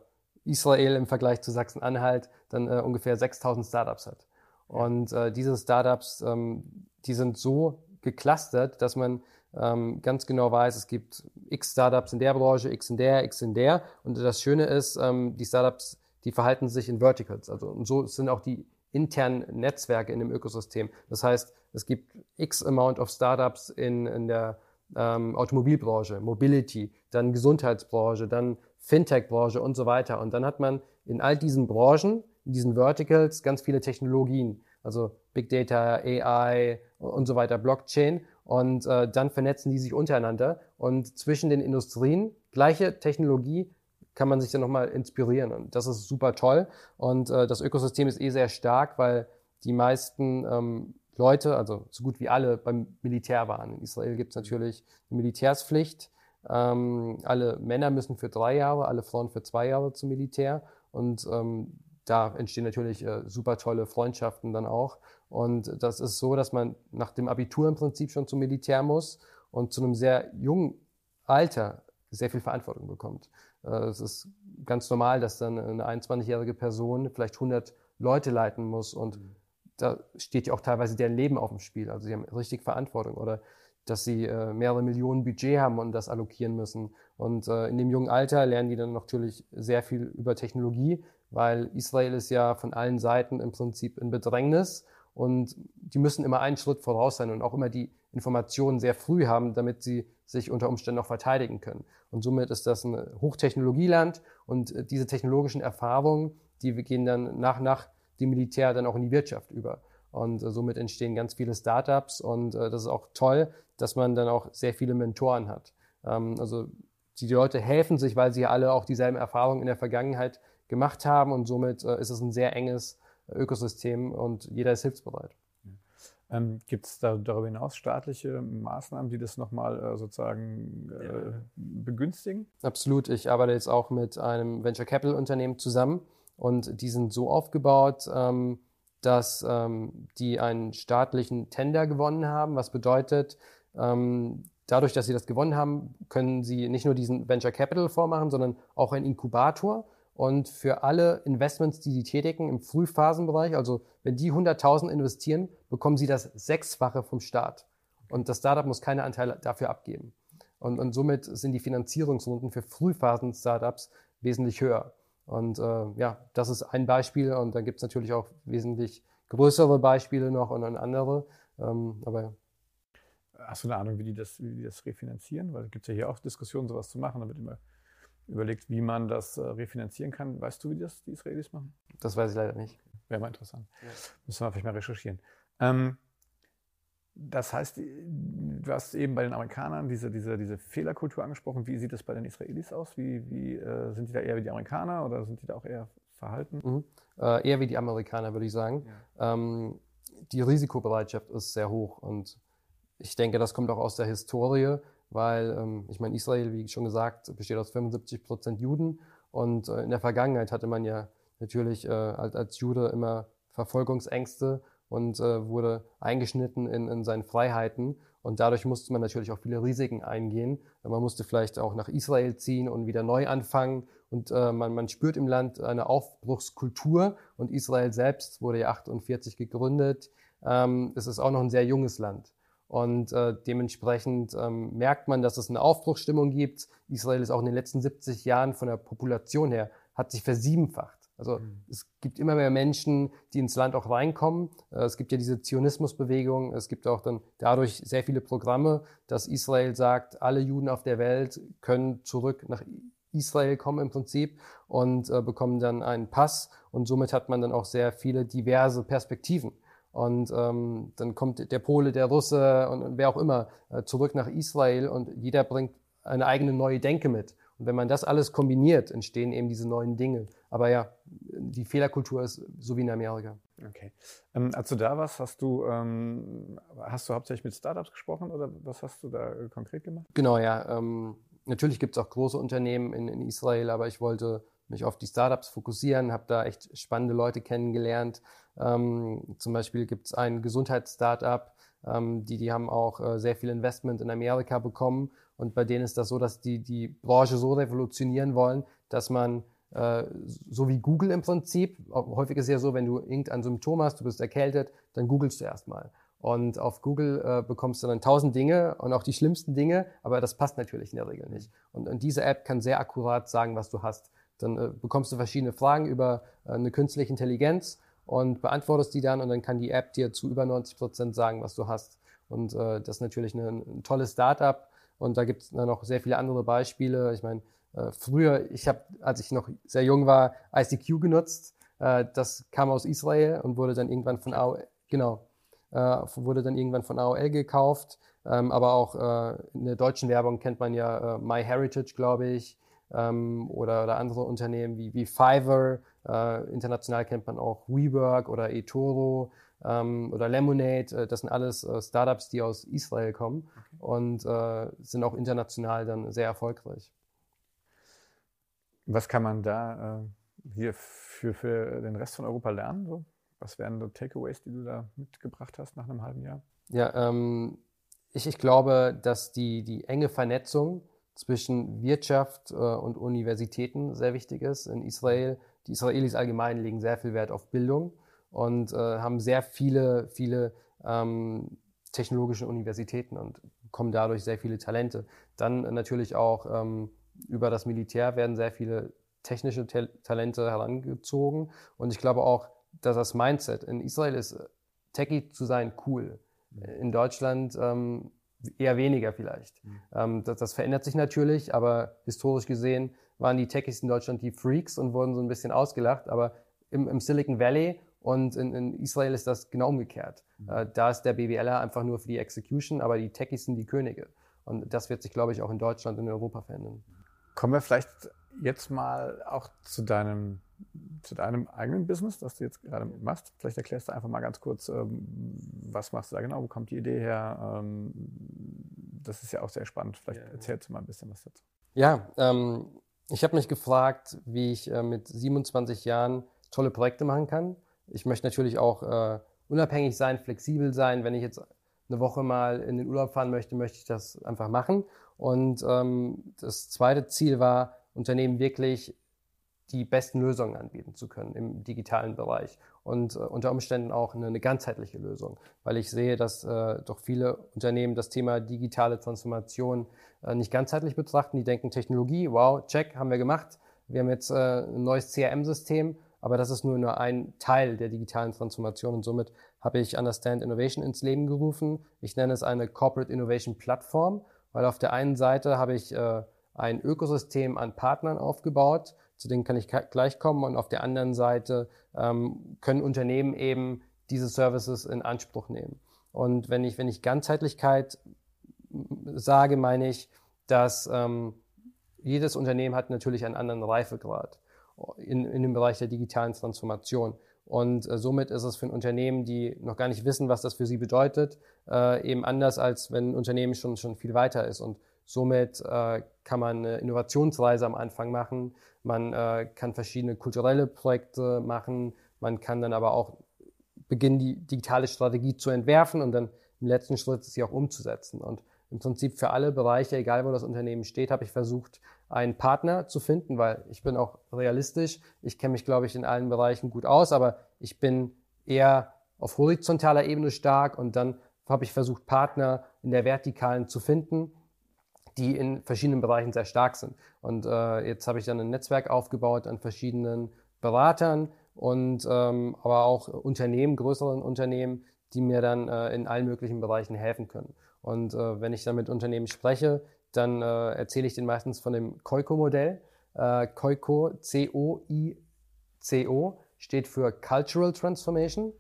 Israel im Vergleich zu Sachsen-Anhalt dann äh, ungefähr 6000 Startups hat. Und äh, diese Startups, ähm, die sind so geclustert, dass man ähm, ganz genau weiß, es gibt x Startups in der Branche, x in der, x in der. Und das Schöne ist, ähm, die Startups die verhalten sich in Verticals. Also und so sind auch die internen Netzwerke in dem Ökosystem. Das heißt, es gibt x Amount of Startups in, in der ähm, Automobilbranche, Mobility, dann Gesundheitsbranche, dann Fintech-Branche und so weiter. Und dann hat man in all diesen Branchen, in diesen Verticals ganz viele Technologien, also Big Data, AI und so weiter, Blockchain. Und äh, dann vernetzen die sich untereinander und zwischen den Industrien gleiche Technologie kann man sich dann nochmal inspirieren. Und das ist super toll. Und äh, das Ökosystem ist eh sehr stark, weil die meisten ähm, Leute, also so gut wie alle, beim Militär waren. In Israel gibt es natürlich eine Militärspflicht. Ähm, alle Männer müssen für drei Jahre, alle Frauen für zwei Jahre zum Militär. Und ähm, da entstehen natürlich äh, super tolle Freundschaften dann auch. Und das ist so, dass man nach dem Abitur im Prinzip schon zum Militär muss und zu einem sehr jungen Alter sehr viel Verantwortung bekommt. Äh, es ist ganz normal, dass dann eine 21-jährige Person vielleicht 100 Leute leiten muss und mhm. da steht ja auch teilweise deren Leben auf dem Spiel. Also sie haben richtig Verantwortung oder dass sie äh, mehrere Millionen Budget haben und das allokieren müssen. Und äh, in dem jungen Alter lernen die dann natürlich sehr viel über Technologie, weil Israel ist ja von allen Seiten im Prinzip in Bedrängnis und die müssen immer einen Schritt voraus sein und auch immer die Informationen sehr früh haben, damit sie sich unter Umständen auch verteidigen können. Und somit ist das ein Hochtechnologieland und äh, diese technologischen Erfahrungen, die gehen dann nach nach dem Militär dann auch in die Wirtschaft über. Und äh, somit entstehen ganz viele Startups und äh, das ist auch toll, dass man dann auch sehr viele Mentoren hat. Ähm, also die Leute helfen sich, weil sie alle auch dieselben Erfahrungen in der Vergangenheit gemacht haben und somit ist es ein sehr enges Ökosystem und jeder ist hilfsbereit. Ähm, Gibt es da darüber hinaus staatliche Maßnahmen, die das nochmal äh, sozusagen äh, begünstigen? Absolut. Ich arbeite jetzt auch mit einem Venture Capital Unternehmen zusammen und die sind so aufgebaut, ähm, dass ähm, die einen staatlichen Tender gewonnen haben, was bedeutet, ähm, dadurch, dass sie das gewonnen haben, können sie nicht nur diesen Venture Capital vormachen, sondern auch einen Inkubator und für alle Investments, die sie tätigen im Frühphasenbereich, also wenn die 100.000 investieren, bekommen sie das Sechsfache vom Staat. Und das Startup muss keine Anteile dafür abgeben. Und, und somit sind die Finanzierungsrunden für Frühphasen-Startups wesentlich höher. Und äh, ja, das ist ein Beispiel. Und dann gibt es natürlich auch wesentlich größere Beispiele noch und dann andere. Ähm, aber Hast du eine Ahnung, wie die das, wie die das refinanzieren? Weil es gibt ja hier auch Diskussionen, sowas zu machen. Da wird immer überlegt, wie man das äh, refinanzieren kann. Weißt du, wie das die Israelis machen? Das weiß ich leider nicht. Wäre mal interessant. Ja. Müssen wir vielleicht mal recherchieren. Ähm, das heißt, du hast eben bei den Amerikanern diese, diese, diese Fehlerkultur angesprochen. Wie sieht das bei den Israelis aus? Wie, wie äh, sind die da eher wie die Amerikaner oder sind die da auch eher verhalten? Mhm. Äh, eher wie die Amerikaner, würde ich sagen. Ja. Ähm, die Risikobereitschaft ist sehr hoch und ich denke, das kommt auch aus der Historie weil ähm, ich meine, Israel, wie schon gesagt, besteht aus 75 Prozent Juden und äh, in der Vergangenheit hatte man ja natürlich äh, als, als Jude immer Verfolgungsängste und äh, wurde eingeschnitten in, in seinen Freiheiten und dadurch musste man natürlich auch viele Risiken eingehen. Man musste vielleicht auch nach Israel ziehen und wieder neu anfangen und äh, man, man spürt im Land eine Aufbruchskultur und Israel selbst wurde ja 48 gegründet. Ähm, es ist auch noch ein sehr junges Land. Und äh, dementsprechend ähm, merkt man, dass es eine Aufbruchsstimmung gibt. Israel ist auch in den letzten 70 Jahren von der Population her, hat sich versiebenfacht. Also mhm. es gibt immer mehr Menschen, die ins Land auch reinkommen. Äh, es gibt ja diese Zionismusbewegung. Es gibt auch dann dadurch sehr viele Programme, dass Israel sagt, alle Juden auf der Welt können zurück nach Israel kommen im Prinzip und äh, bekommen dann einen Pass. Und somit hat man dann auch sehr viele diverse Perspektiven. Und ähm, dann kommt der Pole, der Russe und, und wer auch immer äh, zurück nach Israel und jeder bringt eine eigene neue Denke mit. Und wenn man das alles kombiniert, entstehen eben diese neuen Dinge. Aber ja, die Fehlerkultur ist so wie in Amerika. Okay. Ähm, als du da warst, hast du, ähm, hast du hauptsächlich mit Startups gesprochen oder was hast du da äh, konkret gemacht? Genau, ja. Ähm, natürlich gibt es auch große Unternehmen in, in Israel, aber ich wollte mich auf die Startups fokussieren, habe da echt spannende Leute kennengelernt. Ähm, zum Beispiel gibt es ein Gesundheitsstartup, ähm, die, die haben auch äh, sehr viel Investment in Amerika bekommen und bei denen ist das so, dass die die Branche so revolutionieren wollen, dass man so wie Google im Prinzip, häufig ist es ja so, wenn du irgendein Symptom hast, du bist erkältet, dann googelst du erstmal. Und auf Google äh, bekommst du dann tausend Dinge und auch die schlimmsten Dinge, aber das passt natürlich in der Regel nicht. Und, und diese App kann sehr akkurat sagen, was du hast. Dann äh, bekommst du verschiedene Fragen über äh, eine künstliche Intelligenz und beantwortest die dann und dann kann die App dir zu über 90 Prozent sagen, was du hast. Und äh, das ist natürlich eine, ein tolles Startup und da gibt es dann noch sehr viele andere Beispiele. Ich meine, äh, früher, ich habe, als ich noch sehr jung war, ICQ genutzt. Äh, das kam aus Israel und wurde dann irgendwann von AOL, genau, äh, wurde dann irgendwann von AOL gekauft. Ähm, aber auch äh, in der deutschen Werbung kennt man ja äh, MyHeritage, glaube ich ähm, oder, oder andere Unternehmen wie, wie Fiverr. Äh, international kennt man auch WeWork oder eToro ähm, oder Lemonade. Äh, das sind alles äh, Startups, die aus Israel kommen und äh, sind auch international dann sehr erfolgreich. Was kann man da äh, hier für, für den Rest von Europa lernen? So? Was wären so Takeaways, die du da mitgebracht hast nach einem halben Jahr? Ja, ähm, ich, ich glaube, dass die, die enge Vernetzung zwischen Wirtschaft äh, und Universitäten sehr wichtig ist. In Israel, die Israelis allgemein legen sehr viel Wert auf Bildung und äh, haben sehr viele, viele ähm, technologische Universitäten und bekommen dadurch sehr viele Talente. Dann natürlich auch ähm, über das Militär werden sehr viele technische Talente herangezogen. Und ich glaube auch, dass das Mindset in Israel ist, Techie zu sein, cool. Mhm. In Deutschland ähm, eher weniger vielleicht. Mhm. Ähm, das, das, verändert sich natürlich, aber historisch gesehen waren die Techies in Deutschland die Freaks und wurden so ein bisschen ausgelacht. Aber im, im Silicon Valley und in, in, Israel ist das genau umgekehrt. Mhm. Äh, da ist der BWLer einfach nur für die Execution, aber die Techies sind die Könige. Und das wird sich, glaube ich, auch in Deutschland und in Europa verändern. Kommen wir vielleicht jetzt mal auch zu deinem, zu deinem eigenen Business, das du jetzt gerade machst. Vielleicht erklärst du einfach mal ganz kurz, ähm, was machst du da genau, wo kommt die Idee her? Ähm, das ist ja auch sehr spannend. Vielleicht ja, erzählst du mal ein bisschen was dazu. Ja, ähm, ich habe mich gefragt, wie ich äh, mit 27 Jahren tolle Projekte machen kann. Ich möchte natürlich auch äh, unabhängig sein, flexibel sein. Wenn ich jetzt eine Woche mal in den Urlaub fahren möchte, möchte ich das einfach machen. Und ähm, das zweite Ziel war, Unternehmen wirklich die besten Lösungen anbieten zu können im digitalen Bereich und äh, unter Umständen auch eine, eine, ganzheitliche Lösung, weil ich sehe, dass äh, doch viele Unternehmen das Thema digitale Transformation äh, nicht ganzheitlich betrachten. Die denken Technologie, wow, check, haben wir gemacht. Wir haben jetzt äh, ein neues CRM-System, aber das ist nur, nur ein Teil der digitalen Transformation und somit habe ich Understand Innovation ins Leben gerufen. Ich nenne es eine Corporate Innovation Plattform, weil auf der einen Seite habe ich äh, ein Ökosystem an Partnern aufgebaut, zu denen kann ich gleich kommen und auf der anderen Seite ähm, können Unternehmen eben diese Services in Anspruch nehmen. Und wenn ich, wenn ich Ganzheitlichkeit sage, meine ich, dass ähm, jedes Unternehmen hat natürlich einen anderen Reifegrad in, in dem Bereich der digitalen Transformation. Und äh, somit ist es für ein Unternehmen, die noch gar nicht wissen, was das für sie bedeutet, äh, eben anders, als wenn ein Unternehmen schon, schon viel weiter ist. Und somit äh, kann man eine Innovationsreise am Anfang machen, man äh, kann verschiedene kulturelle Projekte machen, man kann dann aber auch beginnen, die digitale Strategie zu entwerfen und dann im letzten Schritt sie auch umzusetzen. Und im Prinzip für alle Bereiche, egal wo das Unternehmen steht, habe ich versucht, einen Partner zu finden, weil ich bin auch realistisch. Ich kenne mich, glaube ich, in allen Bereichen gut aus, aber ich bin eher auf horizontaler Ebene stark und dann habe ich versucht, Partner in der vertikalen zu finden, die in verschiedenen Bereichen sehr stark sind. Und äh, jetzt habe ich dann ein Netzwerk aufgebaut an verschiedenen Beratern und ähm, aber auch Unternehmen, größeren Unternehmen, die mir dann äh, in allen möglichen Bereichen helfen können. Und äh, wenn ich dann mit Unternehmen spreche, dann äh, erzähle ich denen meistens von dem Koiko-Modell. Äh, Koiko, C-O-I-C-O, steht für Cultural Transformation,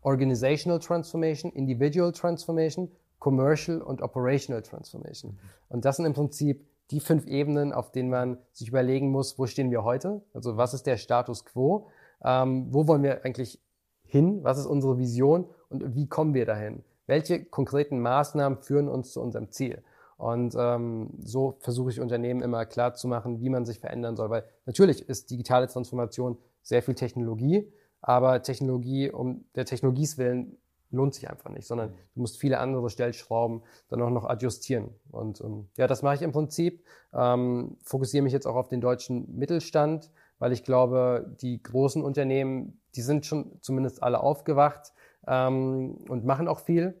Organizational Transformation, Individual Transformation, Commercial und Operational Transformation. Mhm. Und das sind im Prinzip die fünf Ebenen, auf denen man sich überlegen muss, wo stehen wir heute? Also was ist der Status quo? Ähm, wo wollen wir eigentlich hin? Was ist unsere Vision? Und wie kommen wir dahin? welche konkreten Maßnahmen führen uns zu unserem Ziel. Und ähm, so versuche ich Unternehmen immer klar zu machen, wie man sich verändern soll. Weil natürlich ist digitale Transformation sehr viel Technologie, aber Technologie um der Technologies willen lohnt sich einfach nicht, sondern du musst viele andere Stellschrauben dann auch noch adjustieren. Und ähm, ja, das mache ich im Prinzip. Ähm, fokussiere mich jetzt auch auf den deutschen Mittelstand, weil ich glaube, die großen Unternehmen, die sind schon zumindest alle aufgewacht ähm, und machen auch viel.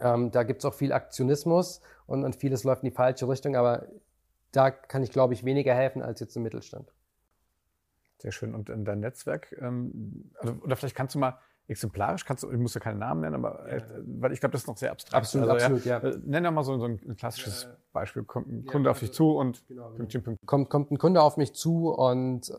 Ähm, da gibt es auch viel Aktionismus und, und vieles läuft in die falsche Richtung, aber da kann ich, glaube ich, weniger helfen als jetzt im Mittelstand. Sehr schön. Und in dein Netzwerk, ähm, also, oder vielleicht kannst du mal exemplarisch, kannst du, ich muss ja keine Namen nennen, aber ja. weil ich glaube, das ist noch sehr abstrakt. Absolut, also, absolut, ja. ja. Äh, nenn doch mal so, so ein klassisches ja. Beispiel. Kommt ein Kunde auf dich also, zu und genau, genau. Pünktchen, Pünktchen. Kommt, kommt ein Kunde auf mich zu und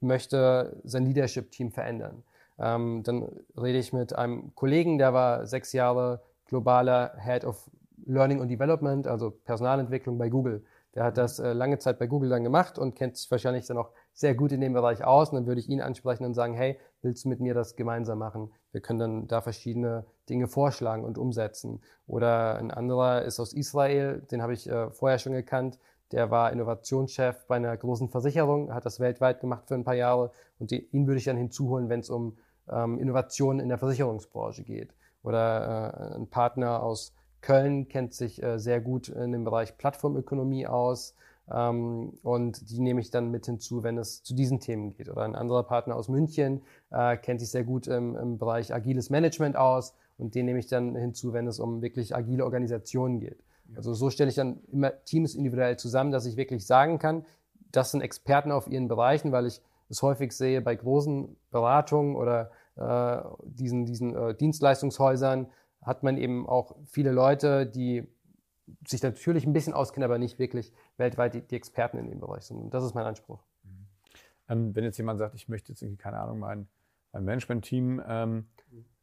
möchte sein Leadership-Team verändern. Ähm, dann rede ich mit einem Kollegen, der war sechs Jahre globaler Head of Learning and Development, also Personalentwicklung bei Google. Der hat das äh, lange Zeit bei Google dann gemacht und kennt sich wahrscheinlich dann auch sehr gut in dem Bereich aus. Und dann würde ich ihn ansprechen und sagen, hey, willst du mit mir das gemeinsam machen? Wir können dann da verschiedene Dinge vorschlagen und umsetzen. Oder ein anderer ist aus Israel, den habe ich äh, vorher schon gekannt. Der war Innovationschef bei einer großen Versicherung, hat das weltweit gemacht für ein paar Jahre. Und die, ihn würde ich dann hinzuholen, wenn es um ähm, Innovationen in der Versicherungsbranche geht. Oder äh, ein Partner aus Köln kennt sich äh, sehr gut in dem Bereich Plattformökonomie aus. Ähm, und die nehme ich dann mit hinzu, wenn es zu diesen Themen geht. Oder ein anderer Partner aus München äh, kennt sich sehr gut im, im Bereich agiles Management aus und den nehme ich dann hinzu, wenn es um wirklich agile Organisationen geht. Also so stelle ich dann immer Teams individuell zusammen, dass ich wirklich sagen kann, das sind Experten auf ihren Bereichen, weil ich es häufig sehe bei großen Beratungen oder äh, diesen, diesen äh, Dienstleistungshäusern, hat man eben auch viele Leute, die sich natürlich ein bisschen auskennen, aber nicht wirklich weltweit die, die Experten in dem Bereich sind. Und das ist mein Anspruch. Mhm. Ähm, wenn jetzt jemand sagt, ich möchte jetzt irgendwie, keine Ahnung, mein, mein Management-Team ähm,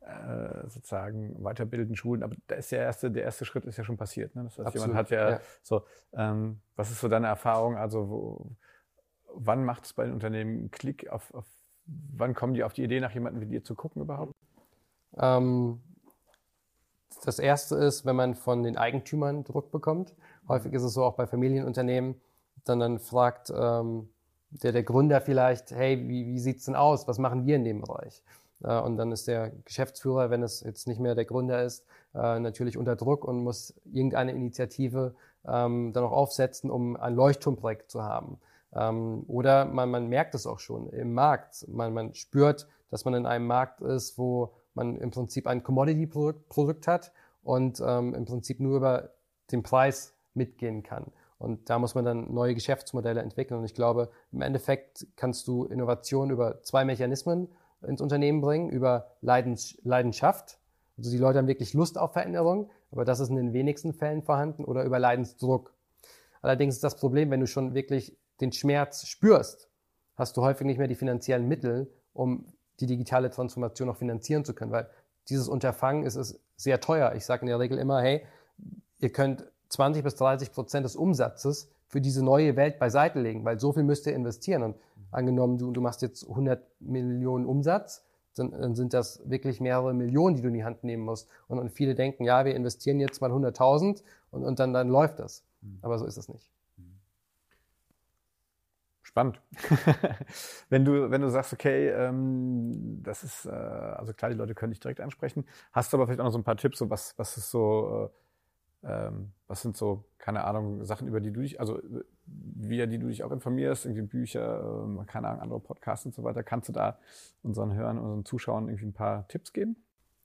äh, sozusagen weiterbilden, schulen, aber da ist der erste, der erste Schritt ist ja schon passiert. Ne? Das heißt, Absolut, jemand hat ja, ja. so, ähm, was ist so deine Erfahrung? Also wo, wann macht es bei den Unternehmen einen Klick auf, auf, wann kommen die auf die Idee, nach jemandem wie dir zu gucken überhaupt? Ähm, das erste ist, wenn man von den Eigentümern Druck bekommt. Häufig ist es so auch bei Familienunternehmen, dann dann fragt ähm, der, der Gründer vielleicht, hey, wie, wie sieht's denn aus? Was machen wir in dem Bereich? Äh, und dann ist der Geschäftsführer, wenn es jetzt nicht mehr der Gründer ist, äh, natürlich unter Druck und muss irgendeine Initiative ähm, dann auch aufsetzen, um ein Leuchtturmprojekt zu haben. Ähm, oder man, man merkt es auch schon im Markt. Man, man spürt, dass man in einem Markt ist, wo man im Prinzip ein Commodity-Produkt hat und ähm, im Prinzip nur über den Preis mitgehen kann. Und da muss man dann neue Geschäftsmodelle entwickeln. Und ich glaube, im Endeffekt kannst du Innovation über zwei Mechanismen ins Unternehmen bringen, über Leidens Leidenschaft. Also die Leute haben wirklich Lust auf Veränderung, aber das ist in den wenigsten Fällen vorhanden, oder über Leidensdruck. Allerdings ist das Problem, wenn du schon wirklich den Schmerz spürst, hast du häufig nicht mehr die finanziellen Mittel, um die digitale Transformation auch finanzieren zu können, weil dieses Unterfangen ist, ist sehr teuer. Ich sage in der Regel immer, hey, ihr könnt 20 bis 30 Prozent des Umsatzes für diese neue Welt beiseite legen, weil so viel müsst ihr investieren. Und angenommen, du, du machst jetzt 100 Millionen Umsatz, dann, dann sind das wirklich mehrere Millionen, die du in die Hand nehmen musst. Und, und viele denken, ja, wir investieren jetzt mal 100.000 und, und dann, dann läuft das. Mhm. Aber so ist es nicht. Spannend. wenn, du, wenn du sagst, okay, ähm, das ist, äh, also klar, die Leute können dich direkt ansprechen, hast du aber vielleicht auch noch so ein paar Tipps, so was, was ist so, äh, ähm, was sind so, keine Ahnung, Sachen, über die du dich, also via die du dich auch informierst, irgendwie Bücher, äh, keine Ahnung, andere Podcasts und so weiter. Kannst du da unseren Hörern, unseren Zuschauern irgendwie ein paar Tipps geben?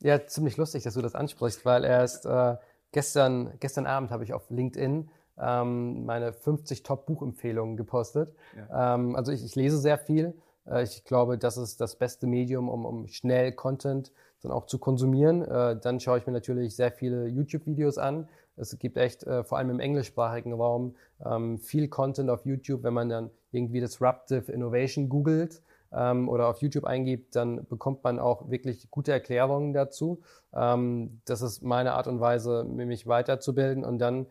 Ja, ziemlich lustig, dass du das ansprichst, weil erst äh, gestern, gestern Abend habe ich auf LinkedIn ähm, meine 50 Top-Buchempfehlungen gepostet. Ja. Ähm, also ich, ich, lese sehr viel. Äh, ich glaube, das ist das beste Medium, um, um schnell Content dann auch zu konsumieren. Äh, dann schaue ich mir natürlich sehr viele YouTube-Videos an. Es gibt echt, äh, vor allem im englischsprachigen Raum, ähm, viel Content auf YouTube. Wenn man dann irgendwie Disruptive Innovation googelt, ähm, oder auf YouTube eingibt, dann bekommt man auch wirklich gute Erklärungen dazu. Ähm, das ist meine Art und Weise, mich weiterzubilden. Und dann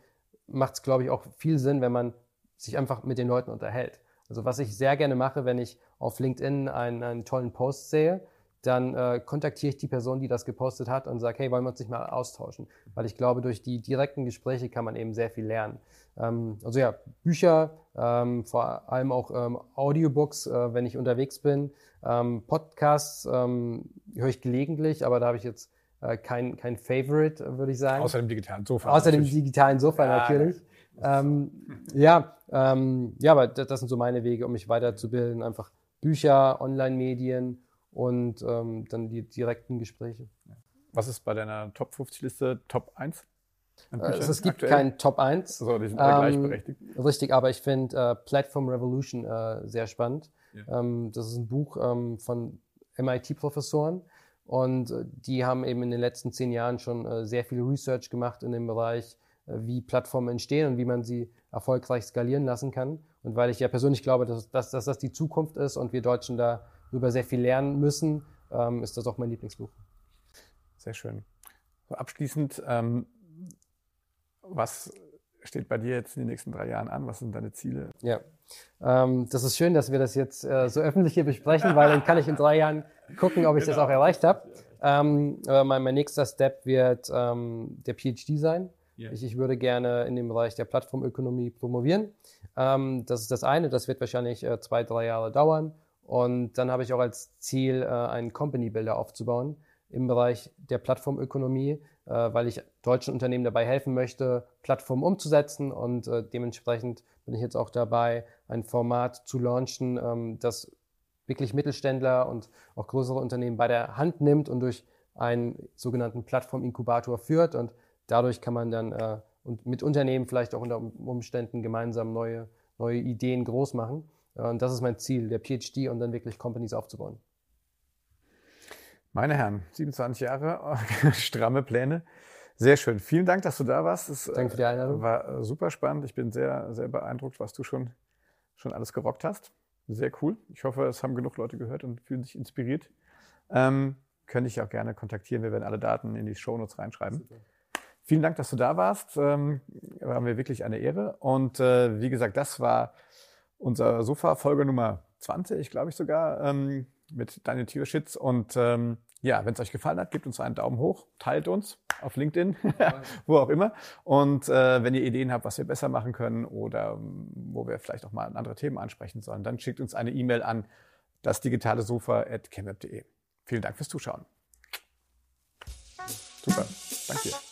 macht es, glaube ich, auch viel Sinn, wenn man sich einfach mit den Leuten unterhält. Also was ich sehr gerne mache, wenn ich auf LinkedIn einen, einen tollen Post sehe, dann äh, kontaktiere ich die Person, die das gepostet hat und sage, hey, wollen wir uns nicht mal austauschen? Weil ich glaube, durch die direkten Gespräche kann man eben sehr viel lernen. Ähm, also ja, Bücher, ähm, vor allem auch ähm, Audiobooks, äh, wenn ich unterwegs bin. Ähm, Podcasts ähm, höre ich gelegentlich, aber da habe ich jetzt kein, kein Favorite, würde ich sagen. Außer dem digitalen Sofa. Außer natürlich. dem digitalen Sofa ja, natürlich. Ähm, ja, ähm, ja, aber das, das, sind so meine Wege, um mich weiterzubilden. Einfach Bücher, Online-Medien und ähm, dann die direkten Gespräche. Was ist bei deiner Top 50-Liste Top 1? Äh, also es gibt kein Top 1. So, die sind alle ähm, gleichberechtigt. Richtig, aber ich finde äh, Platform Revolution äh, sehr spannend. Ja. Ähm, das ist ein Buch ähm, von MIT-Professoren, und äh, die haben eben in den letzten zehn Jahren schon äh, sehr viel Research gemacht in dem Bereich, äh, wie Plattformen entstehen und wie man sie erfolgreich skalieren lassen kann. Und weil ich ja persönlich glaube, dass, dass, dass das die Zukunft ist und wir Deutschen darüber sehr viel lernen müssen, ähm, ist das auch mein Lieblingsbuch. Sehr schön. So abschließend, ähm, was steht bei dir jetzt in den nächsten drei Jahren an? Was sind deine Ziele? Ja, ähm, das ist schön, dass wir das jetzt äh, so öffentlich hier besprechen, weil dann kann ich in drei Jahren gucken, ob ich genau. das auch erreicht habe. Ähm, mein, mein, nächster Step wird ähm, der PhD sein. Yeah. Ich, ich, würde gerne in dem Bereich der Plattformökonomie promovieren. Ähm, das ist das eine, das wird wahrscheinlich äh, zwei, drei Jahre dauern. Und dann habe ich auch als Ziel, äh, einen Company Builder aufzubauen im Bereich der Plattformökonomie, äh, weil ich deutschen Unternehmen dabei helfen möchte, Plattformen umzusetzen und äh, dementsprechend bin ich jetzt auch dabei, ein Format zu launchen, ähm, das wirklich Mittelständler und auch größere Unternehmen bei der Hand nimmt und durch einen sogenannten Plattform-Inkubator führt und dadurch kann man dann äh, und mit Unternehmen vielleicht auch unter Umständen gemeinsam neue, neue Ideen groß machen. Und das ist mein Ziel, der PhD und dann wirklich Companies aufzubauen. Meine Herren, 27 Jahre, stramme Pläne. Sehr schön. Vielen Dank, dass du da warst. Es Danke für die Einladung. war super spannend. Ich bin sehr, sehr beeindruckt, was du schon, schon alles gerockt hast. Sehr cool. Ich hoffe, es haben genug Leute gehört und fühlen sich inspiriert. Ähm, könnte ich auch gerne kontaktieren. Wir werden alle Daten in die Shownotes reinschreiben. Super. Vielen Dank, dass du da warst. Ähm, war mir wirklich eine Ehre. Und äh, wie gesagt, das war unser Sofa-Folge Nummer 20, glaube ich sogar, ähm, mit Daniel Tierschitz. Und ähm, ja, wenn es euch gefallen hat, gebt uns einen Daumen hoch, teilt uns auf LinkedIn, wo auch immer. Und äh, wenn ihr Ideen habt, was wir besser machen können oder ähm, wo wir vielleicht auch mal andere Themen ansprechen sollen, dann schickt uns eine E-Mail an das digitale Sofa.chemweb.de. Vielen Dank fürs Zuschauen. Super, danke dir.